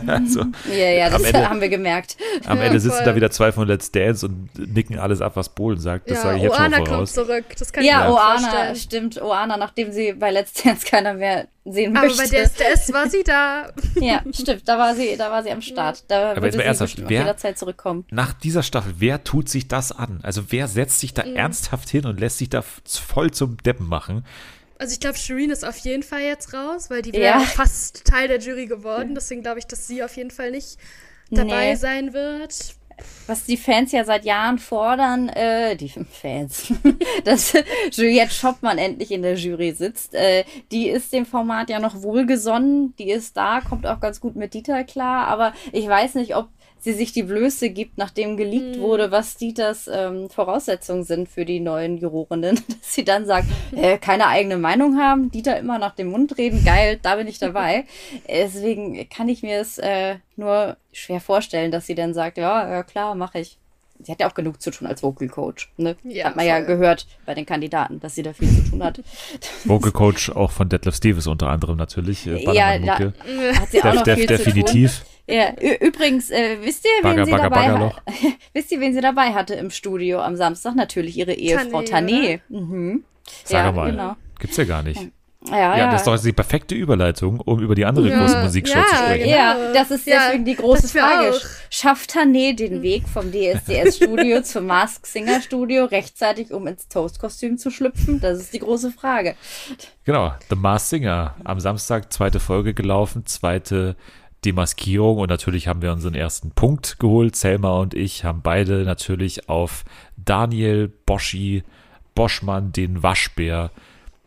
also, Ja, ja, das Am Ende- haben wir gemerkt. am Ja, Ende sitzen voll. da wieder zwei von Let's Dance und nicken alles ab, was Bohlen sagt. Das ja, sage ich jetzt Oana schon kommt voraus. zurück. Das kann ich Ja, mir auch Oana, vorstellen. stimmt, Oana, nachdem sie bei Let's Dance keiner mehr sehen Aber möchte. bei DSDS war sie da. ja, stimmt, da war sie, da war sie am Start. Da jetzt würde mal sie wer- jederzeit zurückkommen. nach dieser Staffel, wer tut sich das an? Also wer setzt sich da Mhm. ernsthaft hin und lässt sich da voll zum Deppen machen? Also ich glaube, Shireen ist auf jeden Fall jetzt raus, weil die wäre Ja. fast Teil der Jury geworden. Deswegen glaube ich, dass sie auf jeden Fall nicht dabei Nee. sein wird. Was die Fans ja seit Jahren fordern, äh, die Fans, dass Juliette Schoppmann endlich in der Jury sitzt. Äh, die ist dem Format ja noch wohlgesonnen, die ist da, kommt auch ganz gut mit Dieter klar, aber ich weiß nicht, ob sie sich die Blöße gibt, nachdem geleakt wurde, was Dieters ähm, Voraussetzungen sind für die neuen Jurorinnen, dass sie dann sagt, äh, keine eigene Meinung haben, Dieter immer nach dem Mund reden, geil, da bin ich dabei. Deswegen kann ich mir es äh, nur schwer vorstellen, dass sie dann sagt, ja, ja klar, mache ich. Sie hat ja auch genug zu tun als Vocal Coach. Ne? Ja, hat man ja voll. gehört bei den Kandidaten, dass sie da viel zu tun hat. Vocal Coach auch von Detlef Stevens unter anderem natürlich. Äh, Ja, Bannermann-Mucke. Hat sie auch Def, noch def, viel definitiv. zu tun. Ja, übrigens, äh, wisst ihr, wen Bagger, sie Bagger, hat? wisst ihr, wen sie dabei hatte im Studio am Samstag? Natürlich ihre Ehefrau Tané. Mhm. Sag ja, mal, genau. gibt's ja gar nicht. Ja, Ja, das ist doch die perfekte Überleitung, um über die andere Ja, große Musikshow ja, zu sprechen. Ja, das ist Ja, deswegen die große Frage. auch. Schafft Tané den Weg vom DSDS-Studio zum Mask Singer Studio rechtzeitig, um ins Toast-Kostüm zu schlüpfen? Das ist die große Frage. Genau, The Masked Singer. Am Samstag zweite Folge gelaufen, zweite Demaskierung und natürlich haben wir unseren ersten Punkt geholt. Selma und ich haben beide natürlich auf Daniel Boschi Boschmann, den Waschbär,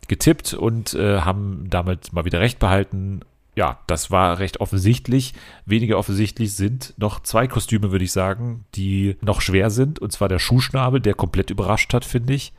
getippt und äh, haben damit mal wieder recht behalten. Ja, das war recht offensichtlich. Weniger offensichtlich sind noch zwei Kostüme, würde ich sagen, die noch schwer sind. Und zwar der Schuhschnabel, der komplett überrascht hat, finde ich,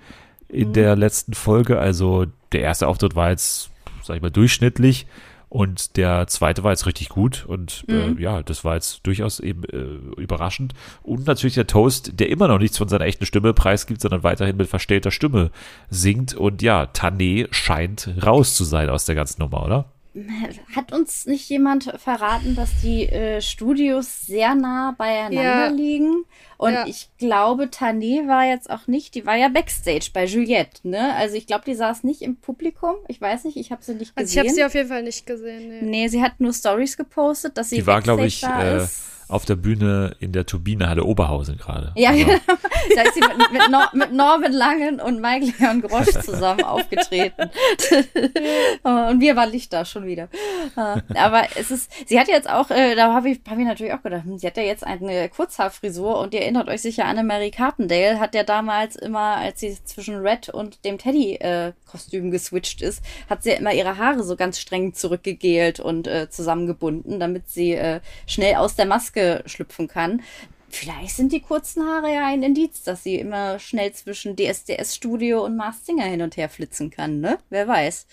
in der letzten Folge. Also der erste Auftritt war jetzt, sag ich mal, durchschnittlich. Und der zweite war jetzt richtig gut und äh, ja, das war jetzt durchaus eben äh, überraschend. Und natürlich der Toast, der immer noch nichts von seiner echten Stimme preisgibt, sondern weiterhin mit verstellter Stimme singt. Und ja, Tané scheint raus zu sein aus der ganzen Nummer, oder? Hat uns nicht jemand verraten, dass die äh, Studios sehr nah beieinander Ja. liegen? Und Ja. ich glaube, Tané war jetzt auch nicht, die war ja Backstage bei Juliette, ne? Also ich glaube, die saß nicht im Publikum. Ich weiß nicht, ich habe sie nicht Also ich gesehen. habe sie auf jeden Fall nicht gesehen. Nee. nee, sie hat nur Stories gepostet, dass sie Die war, glaube Backstage ich, da äh, ist. Auf der Bühne in der Turbinehalle Oberhausen gerade. Ja, Aber- genau. Da ist sie mit, mit, Nor mit Norman Langen und Michael Leon Grosch zusammen aufgetreten. und wir waren nicht da schon wieder. Aber es ist, sie hat jetzt auch, äh, da habe ich, hab ich natürlich auch gedacht, hm, sie hat ja jetzt eine Kurzhaarfrisur und ihr erinnert euch sicher an Mary Carpendale, hat ja damals immer, als sie zwischen Red und dem Teddy-Kostüm geswitcht ist, hat sie ja immer ihre Haare so ganz streng zurückgegelt und äh, zusammengebunden, damit sie äh, schnell aus der Maske schlüpfen kann. Vielleicht sind die kurzen Haare ja ein Indiz, dass sie immer schnell zwischen DSDS-Studio und Mars Singer hin und her flitzen kann, ne? Wer weiß.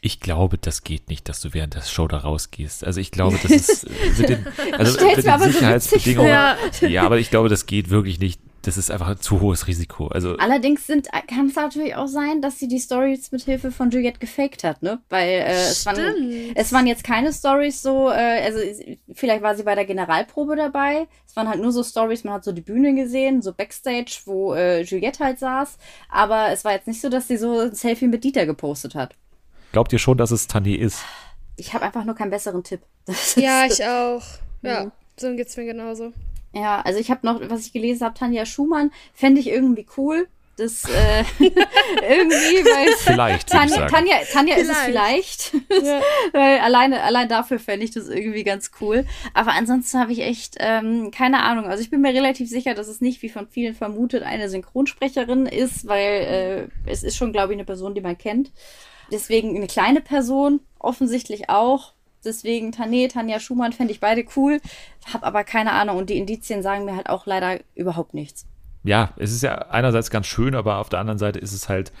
Ich glaube, das geht nicht, dass du während der Show da rausgehst. Also ich glaube, das ist äh, mit den, also mit den so Sicherheitsbedingungen. witzig vor. Ja. aber ich glaube, das geht wirklich nicht. Das ist einfach ein zu hohes Risiko. Also Allerdings sind, kann es natürlich auch sein, dass sie die Stories mit Hilfe von Juliette gefaked hat, ne? Weil äh, es, waren, es waren jetzt keine Stories so, äh, also vielleicht war sie bei der Generalprobe dabei. Es waren halt nur so Stories, man hat so die Bühne gesehen, so Backstage, wo äh, Juliette halt saß. Aber es war jetzt nicht so, dass sie so ein Selfie mit Dieter gepostet hat. glaubt ihr schon, dass es Tané ist? Ich habe einfach nur keinen besseren Tipp. Das Ja, ich auch. Ja, Mhm. so geht's mir genauso. Ja, also ich habe noch, was ich gelesen habe, Tanja Schumann, fände ich irgendwie cool. Das äh, irgendwie, weil Vielleicht, Tanja. Tanja, Tanja ist es Vielleicht. vielleicht. Ja. weil alleine, allein dafür fände ich das irgendwie ganz cool. Aber ansonsten habe ich echt ähm, keine Ahnung. Also ich bin mir relativ sicher, dass es nicht, wie von vielen vermutet, eine Synchronsprecherin ist, weil äh, es ist schon, glaube ich, eine Person, die man kennt. Deswegen eine kleine Person, offensichtlich auch. Deswegen Tané, Tanja Schumann fände ich beide cool. Hab aber keine Ahnung. Und die Indizien sagen mir halt auch leider überhaupt nichts. Ja, es ist ja einerseits ganz schön, aber auf der anderen Seite ist es halt,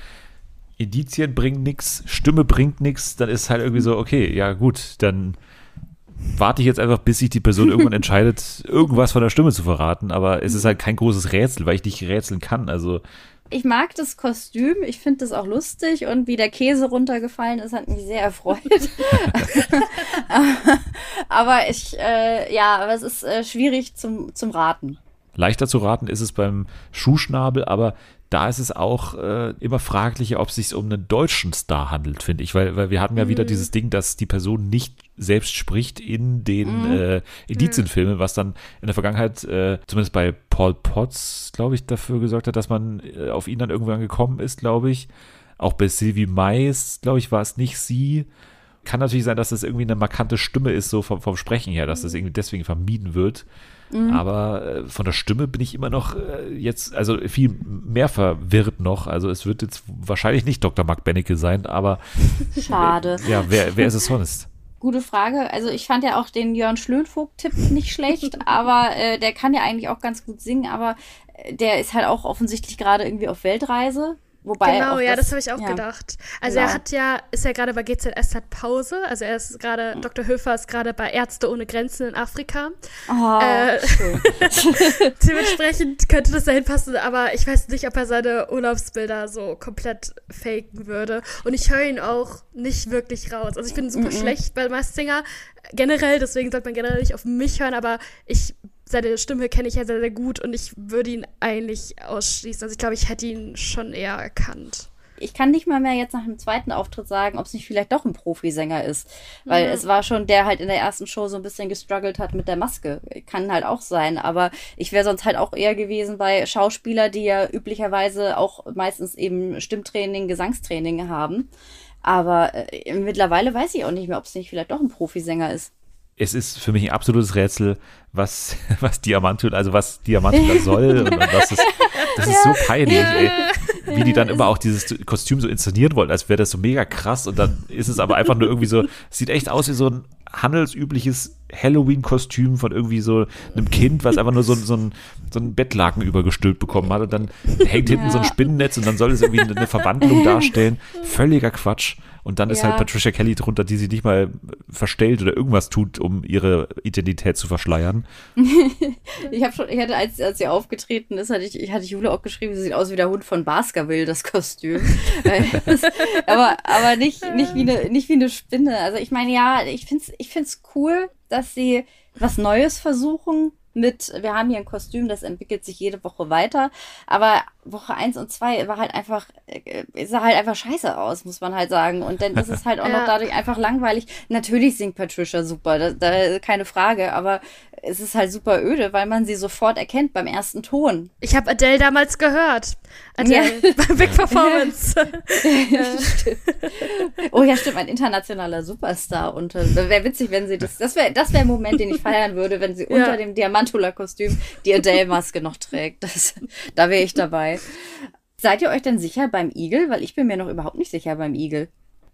Indizien bringen nichts, Stimme bringt nichts, dann ist es halt irgendwie so, okay, ja gut, dann warte ich jetzt einfach, bis sich die Person irgendwann entscheidet, irgendwas von der Stimme zu verraten, aber es ist halt kein großes Rätsel, weil ich nicht rätseln kann, also Ich mag das Kostüm, ich finde das auch lustig und wie der Käse runtergefallen ist, hat mich sehr erfreut. aber ich, äh, ja, aber es ist äh, schwierig zum, zum Raten. Leichter zu raten ist es beim Schuhschnabel, aber da ist es auch äh, immer fraglicher, ob es sich um einen deutschen Star handelt, finde ich, weil, weil wir hatten ja wieder dieses Ding, dass die Person nicht selbst spricht in den äh, Indizienfilmen, was dann in der Vergangenheit, äh, zumindest bei Paul Potts, glaube ich, dafür gesorgt hat, dass man äh, auf ihn dann irgendwann gekommen ist, glaube ich. Auch bei Sylvie Mais, glaube ich, war es nicht sie. Kann natürlich sein, dass das irgendwie eine markante Stimme ist, so vom, vom Sprechen her, dass das irgendwie deswegen vermieden wird. Aber äh, von der Stimme bin ich immer noch äh, jetzt, also viel mehr verwirrt noch. Also es wird jetzt wahrscheinlich nicht Dr. Mark Bennecke sein, aber Schade. ja, wer, wer ist es sonst? Gute Frage. Also ich fand ja auch den Jörn Schlönvogt-Tipp nicht schlecht, aber äh, der kann ja eigentlich auch ganz gut singen, aber äh, der ist halt auch offensichtlich gerade irgendwie auf Weltreise. Wobei Genau, ja, das habe ich auch ja. gedacht. Also Genau. er hat ja, ist ja gerade bei GZS hat Pause. Also er ist gerade, Dr. Höfer ist gerade bei Ärzte ohne Grenzen in Afrika. Oh, Äh, schön. Dementsprechend könnte das dahin passen, aber ich weiß nicht, ob er seine Urlaubsbilder so komplett faken würde. Und ich höre ihn auch nicht wirklich raus. Also ich bin super schlecht bei Masked Singer generell, deswegen sollte man generell nicht auf mich hören, aber ich seine Stimme kenne ich ja sehr, sehr gut und ich würde ihn eigentlich ausschließen. Also ich glaube, ich hätte ihn schon eher erkannt. ich kann nicht mal mehr jetzt nach dem zweiten Auftritt sagen, ob es nicht vielleicht doch ein Profisänger ist. Weil Mhm. es war schon, der halt in der ersten Show so ein bisschen gestruggelt hat mit der Maske. Kann halt auch sein. Aber ich wäre sonst halt auch eher gewesen bei Schauspieler, die ja üblicherweise auch meistens eben Stimmtraining, Gesangstraining haben. Aber äh, mittlerweile weiß ich auch nicht mehr, ob es nicht vielleicht doch ein Profisänger ist. Es ist für mich ein absolutes Rätsel, was, was Diamantula, also was Diamantula soll und, und was ist, das ist so peinlich, ey, wie die dann immer auch dieses Kostüm so inszenieren wollen, als wäre das so mega krass und dann ist es aber einfach nur irgendwie so, es sieht echt aus wie so ein handelsübliches Halloween-Kostüm von irgendwie so einem Kind, was einfach nur so, so, ein, so ein Bettlaken übergestülpt bekommen hat und dann hängt hinten so ein Ja. Spinnennetz und dann soll es irgendwie eine Verwandlung darstellen. Völliger Quatsch. Und dann ist Ja. halt Patricia Kelly drunter, die sie nicht mal verstellt oder irgendwas tut, um ihre Identität zu verschleiern. Ich habe schon, ich hatte, als, als sie aufgetreten ist, hatte ich, ich hatte Jule auch geschrieben, sie sieht aus wie der Hund von Baskerville, das Kostüm. Aber, aber nicht, nicht wie eine, nicht wie eine Spinne. Also ich meine, ja, ich find's, ich find's cool, dass sie was Neues versuchen mit, wir haben hier ein Kostüm, das entwickelt sich jede Woche weiter, aber Woche eins und zwei war halt einfach, äh, sah halt einfach scheiße aus, muss man halt sagen. Und dann ist es halt auch Ja. noch dadurch einfach langweilig. Natürlich singt Patricia super, da, da keine Frage, aber es ist halt super öde, weil man sie sofort erkennt beim ersten Ton. Ich habe Adele damals gehört. Adele bei Big Performance. Oh ja, stimmt, ein internationaler Superstar. Und wäre witzig, wenn sie das, das wäre das wär ein Moment, den ich feiern würde, wenn sie Ja. unter dem Diamantula-Kostüm die Adele-Maske noch trägt. Das, da wäre ich dabei. Seid ihr euch denn sicher beim Igel? Weil ich bin mir noch überhaupt nicht sicher beim Igel.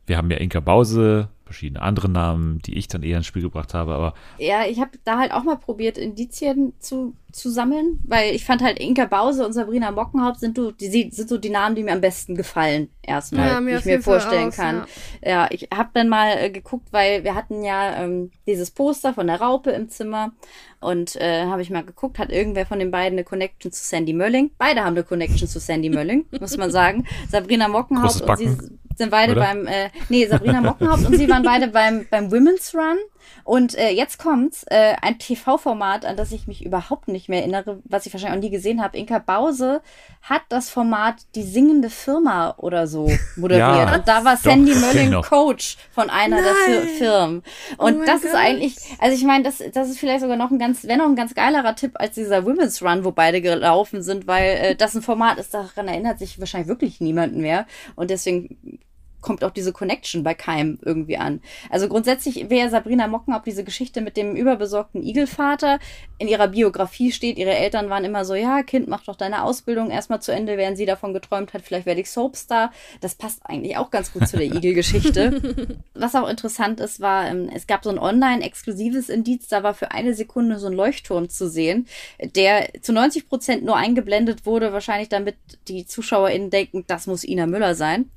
Wir haben ja Inka Bause, verschiedene andere Namen, die ich dann eher ins Spiel gebracht habe, aber Ja, ich habe da halt auch mal probiert, Indizien zu, zu sammeln, weil ich fand halt Inka Bause und Sabrina Mockenhaupt sind, so- die, sind so die Namen, die mir am besten gefallen, erstmal, Ja, die ich mir vorstellen auch, kann. ja. Ja, ich habe dann mal äh, geguckt, weil wir hatten ja ähm, dieses Poster von der Raupe im Zimmer und äh, habe ich mal geguckt, hat irgendwer von den beiden eine Connection zu Sandy Mölling? Beide haben eine Connection zu Sandy Mölling, muss man sagen. Sabrina Mockenhaupt und sie. Sind beide Oder? beim, äh, nee, Sabrina Mockenhaupt und sie waren beide beim, beim Women's Run. Und äh, jetzt kommt's, äh, ein TV-Format, an das ich mich überhaupt nicht mehr erinnere, was ich wahrscheinlich auch nie gesehen habe. Inka Bause hat das Format Die singende Firma oder so moderiert. Ja, und da war Sandy Mölling. Coach von einer der Fir Nein. Firmen. Oh Und mein das ist Gott. eigentlich, also ich meine, das, das ist vielleicht sogar noch ein ganz, wenn noch ein ganz geilerer Tipp als dieser Women's Run, wo beide gelaufen sind, weil äh, das ein Format ist, daran erinnert sich wahrscheinlich wirklich niemand mehr. Und deswegen kommt auch diese Connection bei keinem irgendwie an. Also grundsätzlich wäre Sabrina Mockenhaupt diese Geschichte mit dem überbesorgten Igelvater. In ihrer Biografie steht, ihre Eltern waren immer so, ja, Kind, mach doch deine Ausbildung erstmal zu Ende, während sie davon geträumt hat, vielleicht werde ich Soapstar. Das passt eigentlich auch ganz gut zu der Igel-Geschichte. Was auch interessant ist, war, ähm, es gab so ein online-exklusives Indiz, da war für eine Sekunde so ein Leuchtturm zu sehen, der zu 90 Prozent nur eingeblendet wurde, wahrscheinlich damit die ZuschauerInnen denken, das muss Ina Müller sein.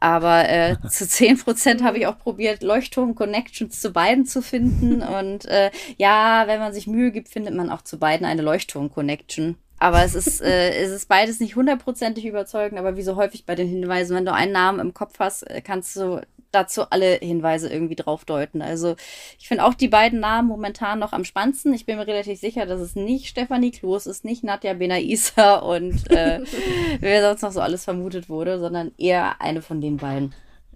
Aber äh, zu 10 Prozent habe ich auch probiert, Leuchtturm-Connections zu beiden zu finden. Und äh, ja, wenn man sich Mühe gibt, findet man auch zu beiden eine Leuchtturm-Connection. Aber es ist, äh, es ist beides nicht hundertprozentig überzeugend, aber wie so häufig bei den Hinweisen, wenn du einen Namen im Kopf hast, äh, kannst du dazu alle Hinweise irgendwie drauf deuten. Also ich finde auch die beiden Namen momentan noch am spannendsten. Ich bin mir relativ sicher, dass es nicht Stefanie Kloß ist, nicht Nadja Benaisa und äh, wer sonst noch so alles vermutet wurde, sondern eher eine von den beiden.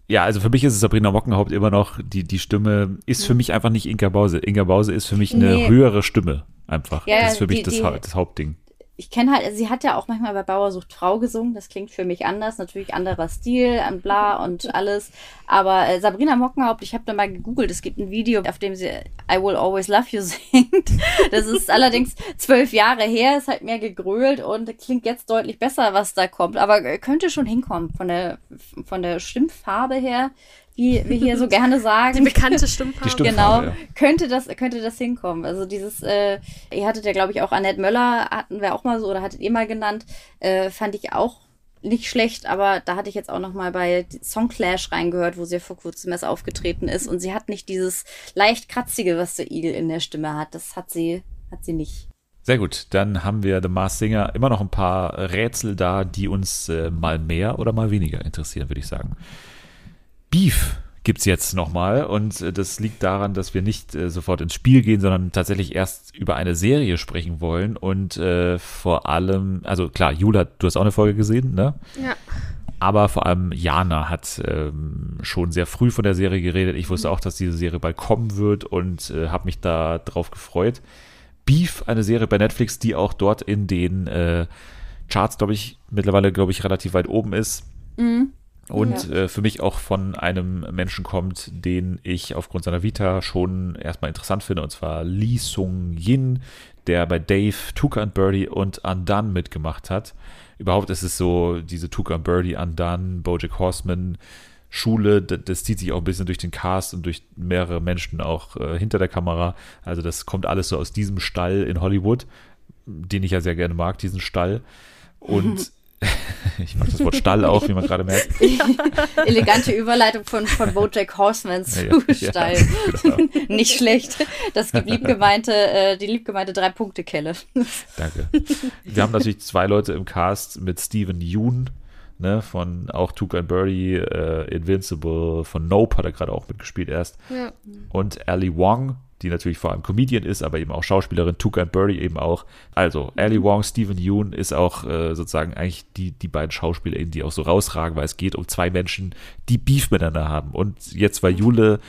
Ja, also für mich ist es Sabrina Mockenhaupt immer noch, die, die Stimme ist für mich einfach nicht Inka Bause. Inka Bause ist für mich eine Nee. höhere Stimme einfach. Ja, das ist für mich die- das, die- das Hauptding. Ich kenne halt, sie hat ja auch manchmal bei Bauer sucht Frau gesungen, das klingt für mich anders, natürlich anderer Stil und bla und alles. Aber äh, Sabrina Mockenhaupt, ich habe da mal gegoogelt, es gibt ein Video, auf dem sie I Will Always Love You singt. Das ist allerdings zwölf Jahre her, ist halt mehr gegrölt und klingt jetzt deutlich besser, was da kommt. Aber äh, könnte schon hinkommen von der, von der Stimmfarbe her, wie wir hier so gerne sagen. Die bekannte Stimmfarbe. Die Stimme- Genau, Stimmfarbe, könnte das, könnte das hinkommen. Also dieses, äh, ihr hattet ja, glaube ich, auch Annette Möller, hatten wir auch mal so, oder hattet ihr mal genannt, äh, fand ich auch nicht schlecht, aber da hatte ich jetzt auch noch mal bei Songclash reingehört, wo sie ja vor kurzem erst aufgetreten ist und sie hat nicht dieses leicht kratzige, was der Igel in der Stimme hat. Das hat sie, hat sie nicht. Sehr gut, dann haben wir The Mars Singer immer noch ein paar Rätsel da, die uns äh, mal mehr oder mal weniger interessieren, würde ich sagen. Beef gibt's jetzt nochmal und äh, das liegt daran, dass wir nicht äh, sofort ins Spiel gehen, sondern tatsächlich erst über eine Serie sprechen wollen und äh, vor allem, also klar, Jula, du hast auch eine Folge gesehen, ne? Ja. Aber vor allem Jana hat ähm, schon sehr früh von der Serie geredet. Ich wusste auch, dass diese Serie bald kommen wird und äh, habe mich da drauf gefreut. Beef, eine Serie bei Netflix, die auch dort in den äh, Charts, glaube ich, mittlerweile, glaube ich, relativ weit oben ist. Und äh, für mich auch von einem Menschen kommt, den ich aufgrund seiner Vita schon erstmal interessant finde, und zwar Lee Sung Yin, der bei Dave, Tuka and Birdie und Undone mitgemacht hat. Überhaupt ist es so, diese Tuka and Birdie, Undone, Bojack Horseman, Schule, das, das zieht sich auch ein bisschen durch den Cast und durch mehrere Menschen auch äh, hinter der Kamera. Also das kommt alles so aus diesem Stall in Hollywood, den ich ja sehr gerne mag, diesen Stall. Und ich mag das Wort Stall auch, wie man gerade merkt. Elegante Überleitung von, von Bojack Horseman zu Ja, ja, Steil. genau. Nicht schlecht. Das gibt liebgemeinte, äh, die liebgemeinte Drei-Punkte-Kelle. Danke. Wir haben natürlich zwei Leute im Cast mit Steven Yeun, ne, von auch Tuca and Birdie, äh, Invincible, von Nope hat er gerade auch mitgespielt erst. Ja. Und Ali Wong, die natürlich vor allem Comedian ist, aber eben auch Schauspielerin, Tuca and Birdie eben auch. Also, Ali Wong, Steven Yeun ist auch äh, sozusagen eigentlich die, die beiden Schauspieler, die auch so rausragen, weil es geht um zwei Menschen, die Beef miteinander haben. Und jetzt, weil Jule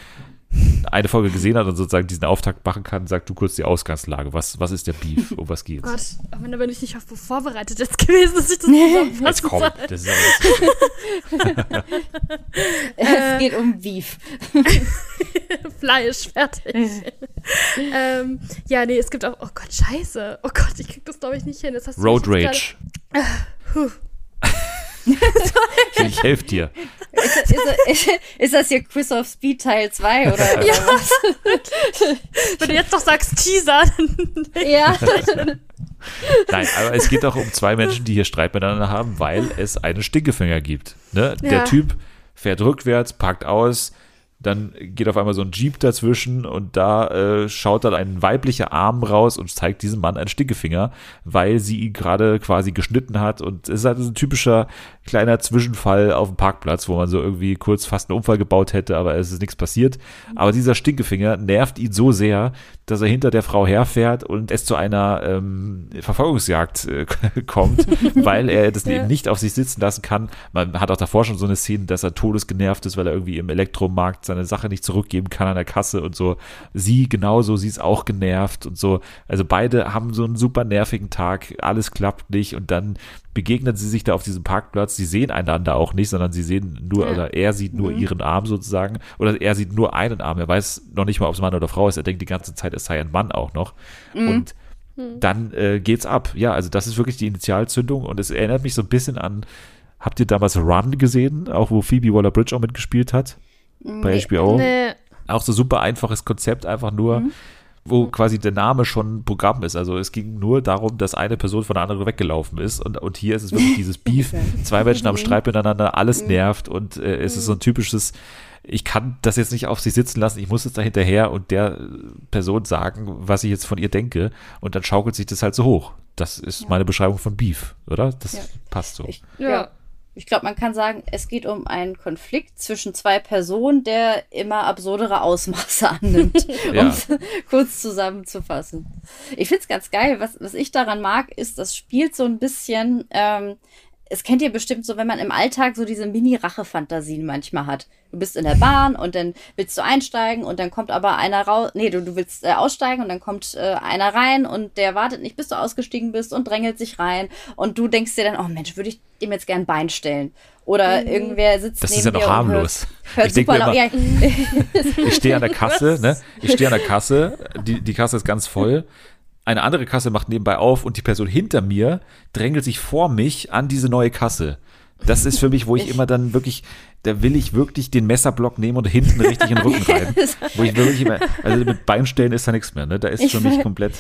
eine Folge gesehen hat und sozusagen diesen Auftakt machen kann, sag du kurz die Ausgangslage. Was, was ist der Beef? Um was geht's? Gott, aber da bin ich nicht auf vorbereitet jetzt gewesen, dass ich das Jetzt zusammenfassen komm, soll. das ist aber jetzt, Es geht um Beef. Fleisch, fertig. ähm, ja, nee, es gibt auch, oh Gott, scheiße. Oh Gott, ich krieg das glaube ich nicht hin. Jetzt Road Rage. jetzt Puh. Ich, ich helfe dir. Ist, ist, ist, ist das hier Quiz of Speed Teil 2 oder, Ja. Wenn du jetzt noch sagst Teaser, dann Ja. Nein, aber es geht auch um zwei Menschen, die hier Streit miteinander haben, weil es einen Stinkefinger gibt. Ne? Der Ja. Typ fährt rückwärts, parkt aus, dann geht auf einmal so ein Jeep dazwischen und da äh, schaut dann ein weiblicher Arm raus und zeigt diesem Mann einen Stinkefinger, weil sie ihn gerade quasi geschnitten hat und es ist halt so ein typischer kleiner Zwischenfall auf dem Parkplatz, wo man so irgendwie kurz fast einen Unfall gebaut hätte, aber es ist nichts passiert. Aber dieser Stinkefinger nervt ihn so sehr, dass er hinter der Frau herfährt und es zu einer ähm, Verfolgungsjagd äh, kommt, weil er das eben nicht auf sich sitzen lassen kann. Man hat auch davor schon so eine Szene, dass er todesgenervt ist, weil er irgendwie im Elektromarkt seine Sache nicht zurückgeben kann an der Kasse und so. Sie genauso, sie ist auch genervt und so. Also beide haben so einen super nervigen Tag, alles klappt nicht und dann begegnen sie sich da auf diesem Parkplatz. Sie sehen einander auch nicht, sondern sie sehen nur, Ja. oder er sieht nur ihren Arm sozusagen, oder er sieht nur einen Arm. Er weiß noch nicht mal, ob es Mann oder Frau ist. Er denkt die ganze Zeit, es sei ein Mann auch noch. Und dann äh, geht's ab. Ja, also das ist wirklich die Initialzündung und es erinnert mich so ein bisschen an, habt ihr damals Run gesehen, auch wo Phoebe Waller-Bridge auch mitgespielt hat? Bei HBO? nee. Auch so super einfaches Konzept, einfach nur, wo quasi der Name schon Programm ist. Also es ging nur darum, dass eine Person von der anderen weggelaufen ist. Und, und hier ist es wirklich dieses Beef. Zwei Menschen haben Streit miteinander, alles nervt und äh, es ist so ein typisches, ich kann das jetzt nicht auf sich sitzen lassen, ich muss jetzt da hinterher und der Person sagen, was ich jetzt von ihr denke. Und dann schaukelt sich das halt so hoch. Das ist meine Beschreibung von Beef, oder? Das Ja. passt so. Ich, Ja. Ich glaube, man kann sagen, es geht um einen Konflikt zwischen zwei Personen, der immer absurdere Ausmaße annimmt, Ja. um es kurz zusammenzufassen. Ich find's ganz geil. Was, was ich daran mag, ist, das spielt so ein bisschen, ähm, es kennt ihr bestimmt so, wenn man im Alltag so diese Mini-Rache-Fantasien manchmal hat. Du bist in der Bahn und dann willst du einsteigen und dann kommt aber einer raus. Nee, du, du willst äh, aussteigen und dann kommt äh, einer rein und der wartet nicht, bis du ausgestiegen bist und drängelt sich rein. Und du denkst dir dann, oh Mensch, würde ich dem jetzt gern ein Bein stellen. Oder irgendwer sitzt Das neben ist ja noch harmlos. Hört, hört Ich. Ja, Ich stehe an der Kasse, ne? Ich stehe an der Kasse, die, die Kasse ist ganz voll. Eine andere Kasse macht nebenbei auf und die Person hinter mir drängelt sich vor mich an diese neue Kasse. Das ist für mich, wo ich immer dann wirklich, da will ich wirklich den Messerblock nehmen und hinten richtig in den Rücken rein. Wo ich wirklich immer, also mit Beinstellen ist da nichts mehr, ne? Da ist Ich für mich weiß. komplett.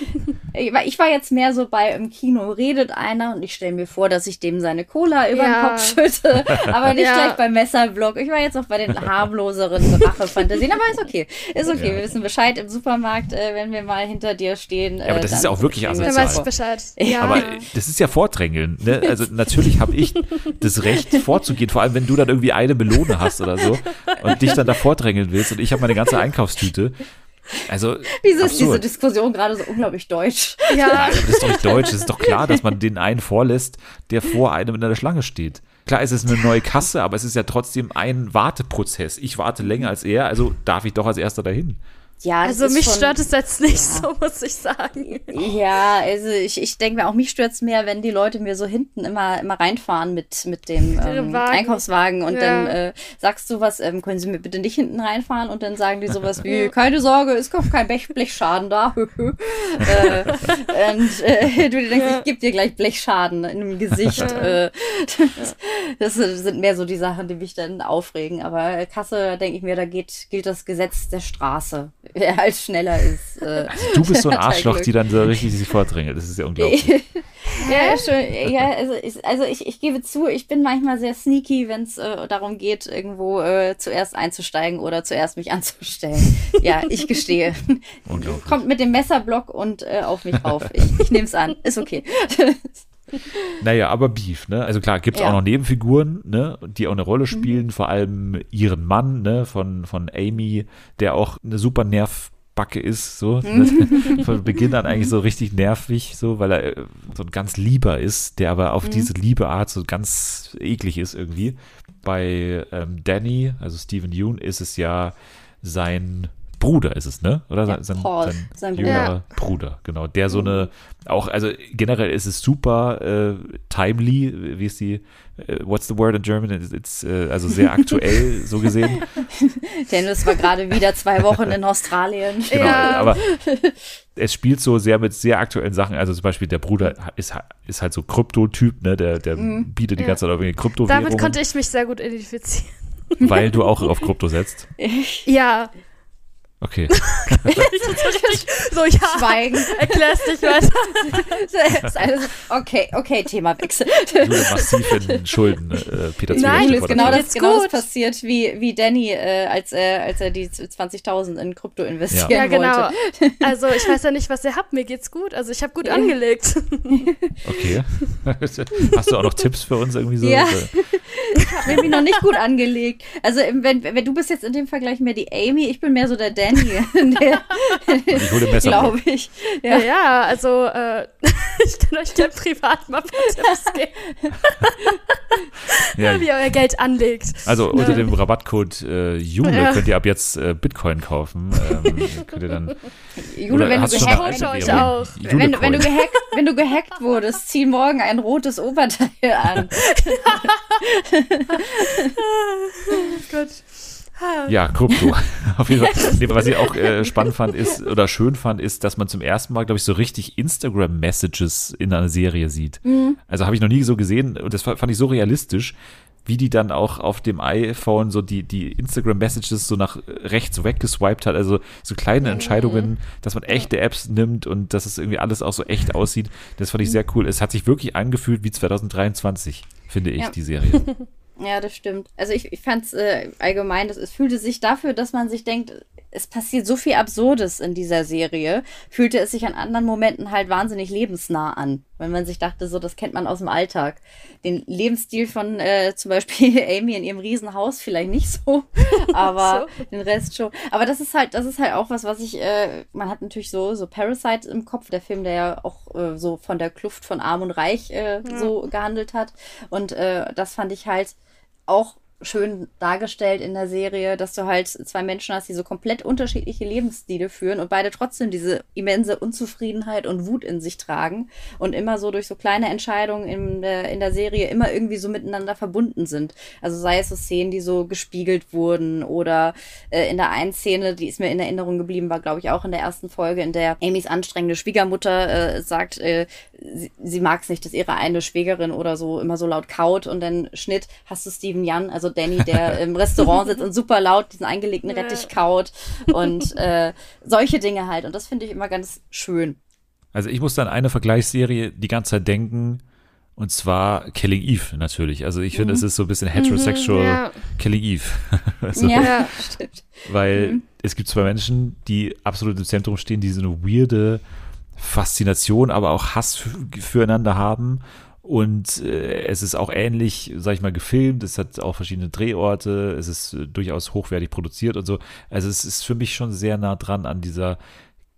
Ich war- ich war jetzt mehr so bei im Kino redet einer und ich stelle mir vor, dass ich dem seine Cola über den Ja. Kopf schütte, aber nicht Ja. gleich beim Messerblock. Ich war jetzt auch bei den harmloseren Rachefantasien, aber ist okay. Ist okay, Ja. wir wissen Bescheid im Supermarkt, äh, wenn wir mal hinter dir stehen. Ja, aber äh, das ist ja auch wirklich Dann asozial. weiß ich Bescheid. Ja. Aber äh, das ist ja Vordrängeln. Ne? Also natürlich habe ich das Recht vorzugehen, vor allem wenn du dann irgendwie eine Melone hast oder so und dich dann da vordrängeln willst und ich habe meine ganze Einkaufstüte. Also, Wieso ist diese. Diskussion gerade so unglaublich deutsch? Ja, Nein, aber das ist doch nicht deutsch. Es ist doch klar, dass man den einen vorlässt, der vor einem in der Schlange steht. Klar, es ist eine neue Kasse, aber es ist ja trotzdem ein Warteprozess. Ich warte länger als er, also darf ich doch als erster dahin. Ja, das also mich schon, stört es jetzt nicht Ja. so, muss ich sagen. Ja, also ich, ich denke mir auch, mich stört es mehr, wenn die Leute mir so hinten immer, immer reinfahren mit, mit dem ähm, Wagen. Einkaufswagen und Ja. dann äh, sagst du was, ähm, können Sie mir bitte nicht hinten reinfahren und dann sagen die sowas wie, keine Sorge, es kommt kein Blech, Blechschaden da. äh, und äh, du dir denkst, ich gebe dir gleich Blechschaden in dem Gesicht. äh, das, das sind mehr so die Sachen, die mich dann aufregen. Aber Kasse, denke ich mir, da geht, gilt das Gesetz der Straße. Wer halt schneller ist. Äh, Du bist so ein halt Arschloch, die dann so richtig sich vordrängelt. Das ist ja unglaublich. Ja, schon, ja also, ich, also ich, ich gebe zu, ich bin manchmal sehr sneaky, wenn es äh, darum geht, irgendwo äh, zuerst einzusteigen oder zuerst mich anzustellen. Ja, ich gestehe. Unglaublich. Kommt mit dem Messerblock und äh, auf mich rauf. Ich, ich nehme es an. Ist okay. Naja, aber Beef, ne? Also klar, gibt es Ja. Mhm. auch noch Nebenfiguren, ne? Die auch eine Rolle spielen, vor allem ihren Mann, ne? Von, von Amy, der auch eine super Nervbacke ist, so. Mhm. Von Beginn an eigentlich so richtig nervig, so, weil er äh, so ein ganz lieber ist, der aber Mhm. auf diese liebe Art so ganz eklig ist irgendwie. Bei ähm, Danny, also Stephen Yoon, ist es ja sein Bruder ist es, ne? Oder Ja, sein, Paul, sein, sein Bruder. jüngerer Bruder, genau. Der so eine, auch, also generell ist es super äh, timely, wie ist die, äh, what's the word in German? It's, it's äh, also sehr aktuell, so gesehen. Dennis war gerade wieder zwei Wochen in Australien. Genau, Ja. aber es spielt so sehr mit sehr aktuellen Sachen. Also zum Beispiel der Bruder ist, ist halt so Krypto-Typ, ne? Der, der bietet die Ja. ganze Zeit auf irgendwelche Damit konnte ich mich sehr gut identifizieren. weil du auch auf Krypto setzt. Ja. Okay. so, ja. Schweigen. Erklär's nicht weiter. Alles- okay, okay, Themawechsel. Jule massiv in Schulden, äh, Peter Zwieback Nein, ist fordert genau das. genau das passiert wie, wie Danny, äh, als, er, als er die 20.000 in Krypto investieren Ja, genau. wollte. Also, ich weiß ja nicht, was ihr habt. Mir geht's gut. Also, ich habe gut angelegt. Okay. Hast du auch noch Tipps für uns irgendwie so? Ja. Hab mir noch nicht gut angelegt. Also wenn, wenn du bist jetzt in dem Vergleich mehr die Amy, ich bin mehr so der Ich Messer. glaube ich. Ja, Ja. ja also, äh, ich kann euch gerne privat mal ein paar Tipps geben, Ja, wie ihr euer Geld anlegt. Also unter dem Rabattcode äh, Jule Ja. könnt ihr ab jetzt äh, Bitcoin kaufen. Ähm, könnt ihr dann, Jule, wenn du, gehackt, euch auch. wenn, wenn, du gehackt, wenn du gehackt wurdest, zieh morgen ein rotes Oberteil an. Gut. Ja, Krypto. Auf jeden Fall. Nee, was ich auch äh, spannend fand ist oder schön fand, ist, dass man zum ersten Mal, glaube ich, so richtig Instagram-Messages in einer Serie sieht. Mhm. Also habe ich noch nie so gesehen und das fa- fand ich so realistisch, wie die dann auch auf dem iPhone so die, die Instagram-Messages so nach rechts weggeswiped hat. Also so kleine Mhm. Entscheidungen, dass man echte Apps nimmt und dass es irgendwie alles auch so echt aussieht. Das fand ich Mhm. sehr cool. Es hat sich wirklich angefühlt wie 2023, finde ich, Ja. die Serie. Ja, das stimmt. Also ich, ich fand es äh, allgemein, das, es fühlte sich dafür, dass man sich denkt, es passiert so viel Absurdes in dieser Serie, fühlte es sich an anderen Momenten halt wahnsinnig lebensnah an. Wenn man sich dachte, so, das kennt man aus dem Alltag. Den Lebensstil von äh, zum Beispiel Amy in ihrem Riesenhaus vielleicht nicht so, aber den Rest schon. Aber das ist halt, das ist halt auch was, was ich, äh, man hat natürlich so, so Parasite im Kopf, der Film, der ja auch äh, so von der Kluft von Arm und Reich äh, so gehandelt hat. Und äh, das fand ich halt auch schön dargestellt in der Serie, dass du halt zwei Menschen hast, die so komplett unterschiedliche Lebensstile führen und beide trotzdem diese immense Unzufriedenheit und Wut in sich tragen und immer so durch so kleine Entscheidungen in der, in der Serie immer irgendwie so miteinander verbunden sind. Also sei es so Szenen, die so gespiegelt wurden oder äh, in der einen Szene, die ist mir in Erinnerung geblieben, war glaube ich auch in der ersten Folge, in der Amys anstrengende Schwiegermutter äh, sagt, äh, sie, sie mag es nicht, dass ihre eine Schwägerin oder so immer so laut kaut und dann Schnitt hast du Steven Jan, also Danny, der im Restaurant sitzt und super laut diesen eingelegten Rettich kaut und äh, solche Dinge halt. Und das finde ich immer ganz schön. Also ich musste an eine Vergleichsserie die ganze Zeit denken, und zwar Killing Eve natürlich. Also ich finde, es ist so ein bisschen heterosexual ja. Killing Eve. also, Ja, Ja. stimmt. Weil es gibt zwei Menschen, die absolut im Zentrum stehen, die so eine weirde Faszination, aber auch Hass füreinander haben. Und äh, es ist auch ähnlich, sag ich mal, gefilmt. Es hat auch verschiedene Drehorte. Es ist äh, durchaus hochwertig produziert und so. Also es ist für mich schon sehr nah dran an dieser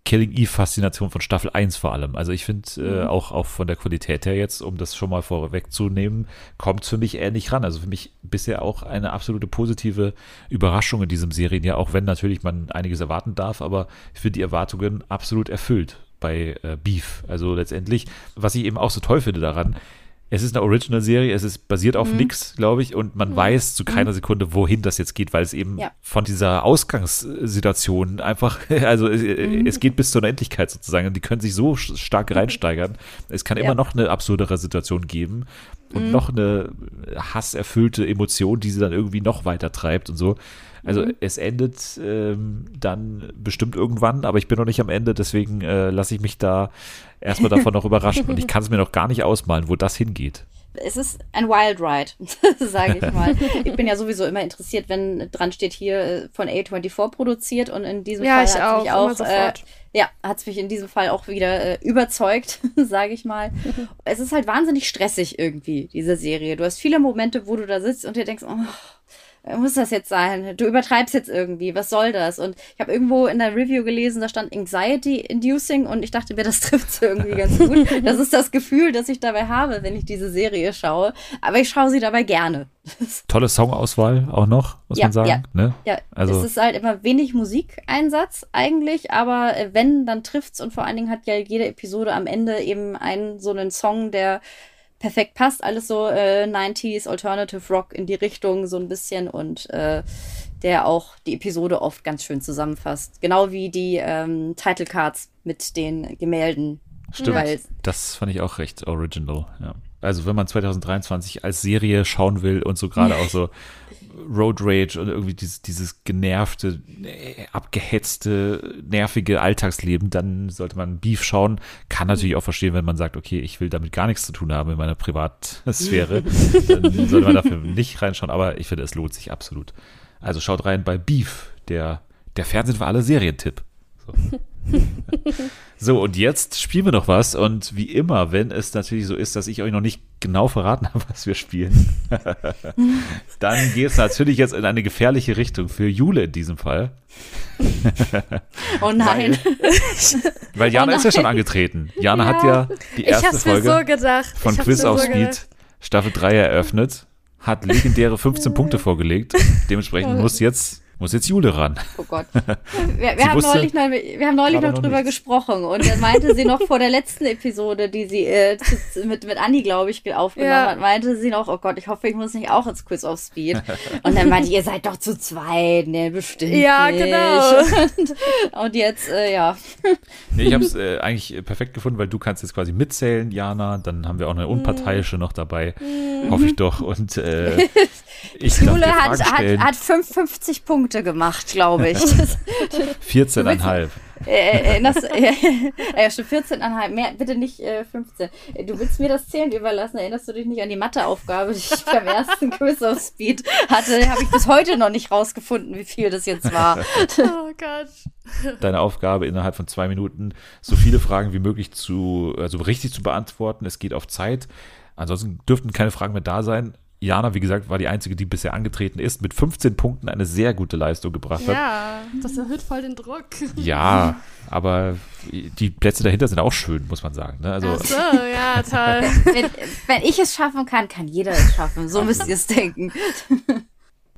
Killing Eve-Faszination von Staffel 1 vor allem. Also ich finde äh, auch, auch von der Qualität her jetzt, um das schon mal vorwegzunehmen, kommt für mich ähnlich ran. Also für mich bisher auch eine absolute positive Überraschung in diesem Serien, ja, auch wenn natürlich man einiges erwarten darf, aber ich finde die Erwartungen absolut erfüllt bei äh, Beef. Also letztendlich, was ich eben auch so toll finde daran, es ist eine Original-Serie, es ist basiert auf nix, glaube ich, und man weiß zu keiner Sekunde, wohin das jetzt geht, weil es eben Ja. von dieser Ausgangssituation einfach, also es, es geht bis zur Unendlichkeit sozusagen und die können sich so stark reinsteigern. Es kann Ja. immer noch eine absurdere Situation geben und noch eine hasserfüllte Emotion, die sie dann irgendwie noch weiter treibt und so. Also es endet ähm, dann bestimmt irgendwann, aber ich bin noch nicht am Ende, deswegen äh, lasse ich mich da erstmal davon noch überraschen und ich kann es mir noch gar nicht ausmalen, wo das hingeht. Es ist ein Wild Ride, sage ich mal. Ich bin ja sowieso immer interessiert, wenn dran steht hier äh, von A24 produziert und in diesem Ja, Fall auch, mich auch äh, ja, hat es mich in diesem Fall auch wieder äh, überzeugt, sage ich mal. es ist halt wahnsinnig stressig irgendwie, diese Serie. Du hast viele Momente, wo du da sitzt und dir denkst, oh, muss das jetzt sein? Du übertreibst jetzt irgendwie, was soll das? Und ich habe irgendwo in der Review gelesen, da stand Anxiety Inducing und ich dachte mir, das trifft irgendwie ganz gut. Das ist das Gefühl, das ich dabei habe, wenn ich diese Serie schaue. Aber ich schaue sie dabei gerne. Tolle Songauswahl auch noch, muss Ja, man sagen. ja. Ne? Ja, Also- es ist halt immer wenig Musikeinsatz eigentlich, aber äh, wenn, dann trifft's und vor allen Dingen hat ja jede Episode am Ende eben einen so einen Song, der perfekt passt, alles so äh, 90s Alternative Rock in die Richtung so ein bisschen und äh, der auch die Episode oft ganz schön zusammenfasst. Genau wie die ähm, Title Cards mit den Gemälden. Stimmt. Weil- Das fand ich auch recht original, ja. Also wenn man 2023 als Serie schauen will und so gerade auch so Road Rage und irgendwie dieses, dieses genervte, äh, abgehetzte, nervige Alltagsleben, dann sollte man Beef schauen. Kann natürlich auch verstehen, wenn man sagt, okay, ich will damit gar nichts zu tun haben in meiner Privatsphäre. dann sollte man dafür nicht reinschauen, aber ich finde, es lohnt sich absolut. Also schaut rein bei Beef, der, der Fernsehen für alle Serientipp. So. So, und jetzt spielen wir noch was. Und wie immer, wenn es natürlich so ist, dass ich euch noch nicht genau verraten habe, was wir spielen, dann geht es natürlich jetzt in eine gefährliche Richtung für Jule in diesem Fall. Oh nein. Weil Jana Oh ist ja schon nein. angetreten. Jana hat ja die erste Folge so gedacht. von Quiz auf so Speed gedacht. Staffel 3 eröffnet, hat legendäre 15 Punkte vorgelegt. Dementsprechend muss jetzt, muss jetzt Jule ran. Oh Gott. Wir, wir, haben, wusste neulich noch, wir haben neulich noch drüber nichts. gesprochen und dann meinte sie noch vor der letzten Episode, die sie äh, mit, mit Anni, glaube ich, aufgenommen Ja. hat, meinte sie noch, oh Gott, ich hoffe, ich muss nicht auch ins Quiz of Speed. Und dann meinte, ihr seid doch zu zweit, ne, bestimmt Ja, nicht. genau. Und, und jetzt, äh, ja. Nee, ich habe es äh, eigentlich äh, perfekt gefunden, weil du kannst jetzt quasi mitzählen, Jana. Dann haben wir auch eine Unparteiische noch dabei. Hoffe ich doch. Und äh, ich Jule hat, hat, hat 55 Punkte gemacht, glaube ich. Das, 14,5. äh, erinnerst, äh, äh, schon 14,5, mehr, bitte nicht äh, 15. Äh, Du willst mir das Zählen überlassen, erinnerst du dich nicht an die Matheaufgabe, die ich beim ersten Quiz auf Speed hatte? Habe ich bis heute noch nicht rausgefunden, wie viel das jetzt war. Oh Gott. Deine Aufgabe innerhalb von zwei Minuten so viele Fragen wie möglich zu, also richtig zu beantworten. Es geht auf Zeit. Ansonsten dürften keine Fragen mehr da sein. Jana, wie gesagt, war die einzige, die bisher angetreten ist, mit 15 Punkten eine sehr gute Leistung gebracht hat. Ja, das erhöht voll den Druck. Ja, aber die Plätze dahinter sind auch schön, muss man sagen. Ne? Also, Ach so, ja, toll. Wenn, wenn ich es schaffen kann, kann jeder es schaffen. So müsst ihr es denken.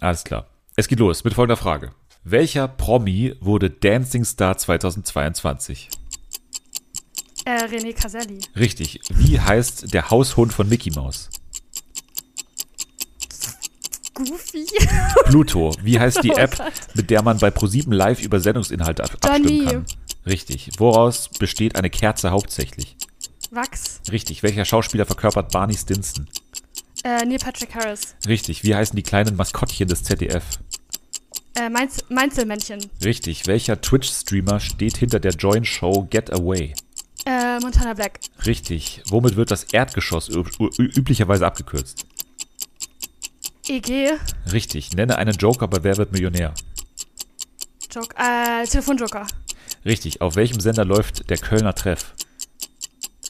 alles klar. Es geht los mit folgender Frage. Welcher Promi wurde Dancing Star 2022? Äh, René Caselli. Richtig. Wie heißt der Haushund von Mickey Mouse? Goofy. Pluto. Wie heißt die Oh App, mit der man bei ProSieben Live über Sendungsinhalte ab abstimmen kann? Richtig. Woraus besteht eine Kerze hauptsächlich? Wachs. Richtig. Welcher Schauspieler verkörpert Barney Stinson? Äh, Neil Patrick Harris. Richtig. Wie heißen die kleinen Maskottchen des ZDF? Äh, Mainz Mainzelmännchen. Richtig. Welcher Twitch-Streamer steht hinter der Join-Show Get Away? Äh, Montana Black. Richtig. Womit wird das Erdgeschoss üblicherweise abgekürzt? EG. Richtig. Nenne einen Joker bei Wer wird Millionär? Joke. Äh, Telefonjoker. Richtig. Auf welchem Sender läuft der Kölner Treff?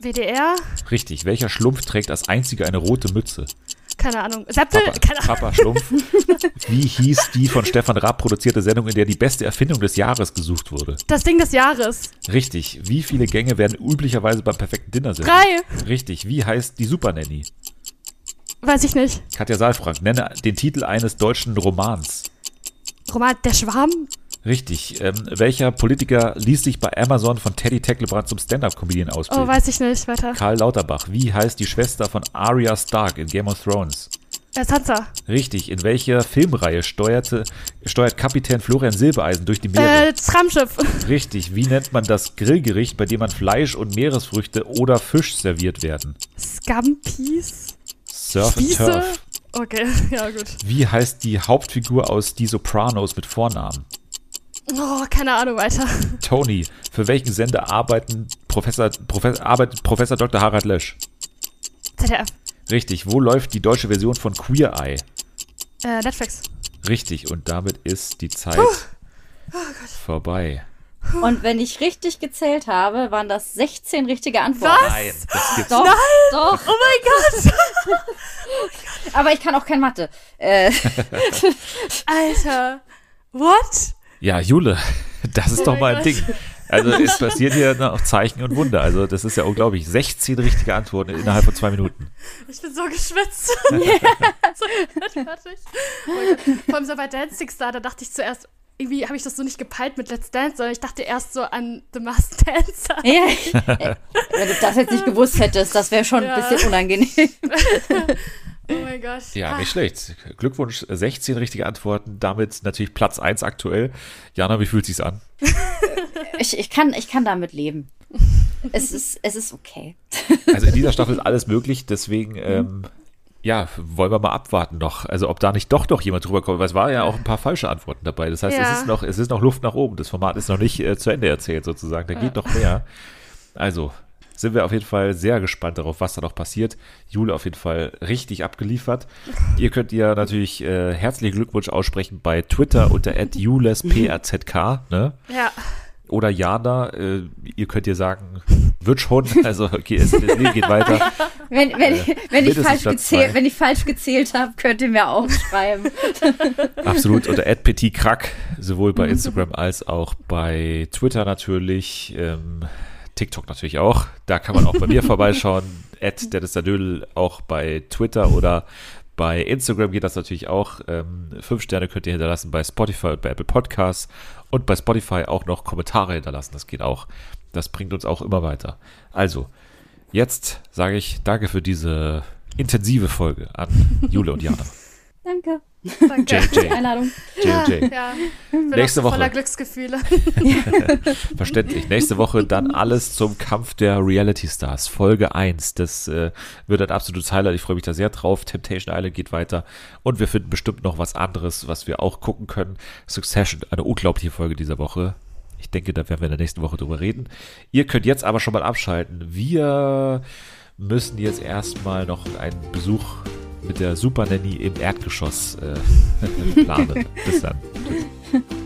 WDR? Richtig. Welcher Schlumpf trägt als einziger eine rote Mütze? Keine Ahnung. Seppel? Papa, Keine Ahnung. Papa Schlumpf. Wie hieß die von Stefan Raab produzierte Sendung, in der die beste Erfindung des Jahres gesucht wurde? Das Ding des Jahres. Richtig. Wie viele Gänge werden üblicherweise beim perfekten Dinner serviert? Drei. Richtig. Wie heißt die Super Nanny? Weiß ich nicht. Katja Saalfrank, nenne den Titel eines deutschen Romans. Roman, der Schwarm? Richtig. Ähm, welcher Politiker ließ sich bei Amazon von Teddy Tecklebrand zum Stand-Up-Comedian Oh, ausbilden? weiß ich nicht. Weiter. Karl Lauterbach. Wie heißt die Schwester von Arya Stark in Game of Thrones? Äh, Sansa. Richtig. In welcher Filmreihe steuerte, steuert Kapitän Florian Silbereisen durch die Meere? Äh, Tramschiff. Richtig. Wie nennt man das Grillgericht, bei dem man Fleisch und Meeresfrüchte oder Fisch serviert werden? Scampis? Surf and Spieße? Turf. Okay, ja gut. Wie heißt die Hauptfigur aus Die Sopranos mit Vornamen? Oh, keine Ahnung, weiter. Tony. Für welchen Sender arbeiten Professor, Professor, arbeitet Professor Dr. Harald Lösch? ZDF. Richtig. Wo läuft die deutsche Version von Queer Eye? Äh, Netflix. Richtig. Und damit ist die Zeit vorbei. Und wenn ich richtig gezählt habe, waren das 16 richtige Antworten. Was? Nein, das gibt's Doch, doch. Oh mein Gott! Aber ich kann auch kein Mathe. Äh, Alter. What? Ja, Jule, das ist Oh doch mein mal ein Gott. Ding. Also es passiert hier noch Zeichen und Wunder. Also das ist ja unglaublich. 16 richtige Antworten innerhalb von zwei Minuten. Ich bin so geschwitzt. so fertig. Oh. Vor allem so bei Dancing Star, da dachte ich zuerst, irgendwie habe ich das so nicht gepeilt mit Let's Dance, sondern ich dachte erst so an The Masked Dancer. ja, wenn du das jetzt nicht gewusst hättest, das wäre schon Ja. ein bisschen unangenehm. Oh mein Gott. Ja, nicht schlecht. Glückwunsch, 16 richtige Antworten. Damit natürlich Platz 1 aktuell. Jana, wie fühlt sich's an? Ich, ich, kann, ich kann damit leben. Es ist, es ist okay. Also in dieser Staffel ist alles möglich, deswegen ähm, ja, wollen wir mal abwarten noch. Also ob da nicht doch noch jemand drüber kommt, weil es war ja auch ein paar falsche Antworten dabei. Das heißt, Ja. es ist noch, es ist noch Luft nach oben. Das Format ist noch nicht äh, zu Ende erzählt sozusagen. Da geht noch mehr. Also sind wir auf jeden Fall sehr gespannt darauf, was da noch passiert. Jule auf jeden Fall richtig abgeliefert. Ihr könnt ihr natürlich äh, herzlichen Glückwunsch aussprechen bei Twitter unter @julesprZK, ne? Ja. Oder Jana, äh, ihr könnt ihr sagen, wird schon, also okay, es, das Leben geht weiter. Wenn, wenn, Äh, wenn, ich falsch gezählt, wenn ich falsch gezählt habe, könnt ihr mir auch schreiben. Absolut. Unter @petitkrack sowohl bei Instagram als auch bei Twitter natürlich, ähm, TikTok natürlich auch. Da kann man auch bei mir vorbeischauen. @dennisdadödel auch bei Twitter oder bei Instagram geht das natürlich auch. Ähm, fünf Sterne könnt ihr hinterlassen bei Spotify und bei Apple Podcasts und bei Spotify auch noch Kommentare hinterlassen. Das geht auch. Das bringt uns auch immer weiter. Also, jetzt sage ich danke für diese intensive Folge an Jule und Jana. Danke. Danke. JJ. Einladung. JJ. Ja. Nächste Woche. voller Glücksgefühle. Verständlich. Nächste Woche dann alles zum Kampf der Reality Stars. Folge 1. Das äh, wird ein absolutes Highlight. Ich freue mich da sehr drauf. Temptation Island geht weiter. Und wir finden bestimmt noch was anderes, was wir auch gucken können. Succession, eine unglaubliche Folge dieser Woche. Ich denke, da werden wir in der nächsten Woche drüber reden. Ihr könnt jetzt aber schon mal abschalten. Wir müssen jetzt erstmal noch einen Besuch mit der Super Nanny im Erdgeschoss äh, planen. Bis dann.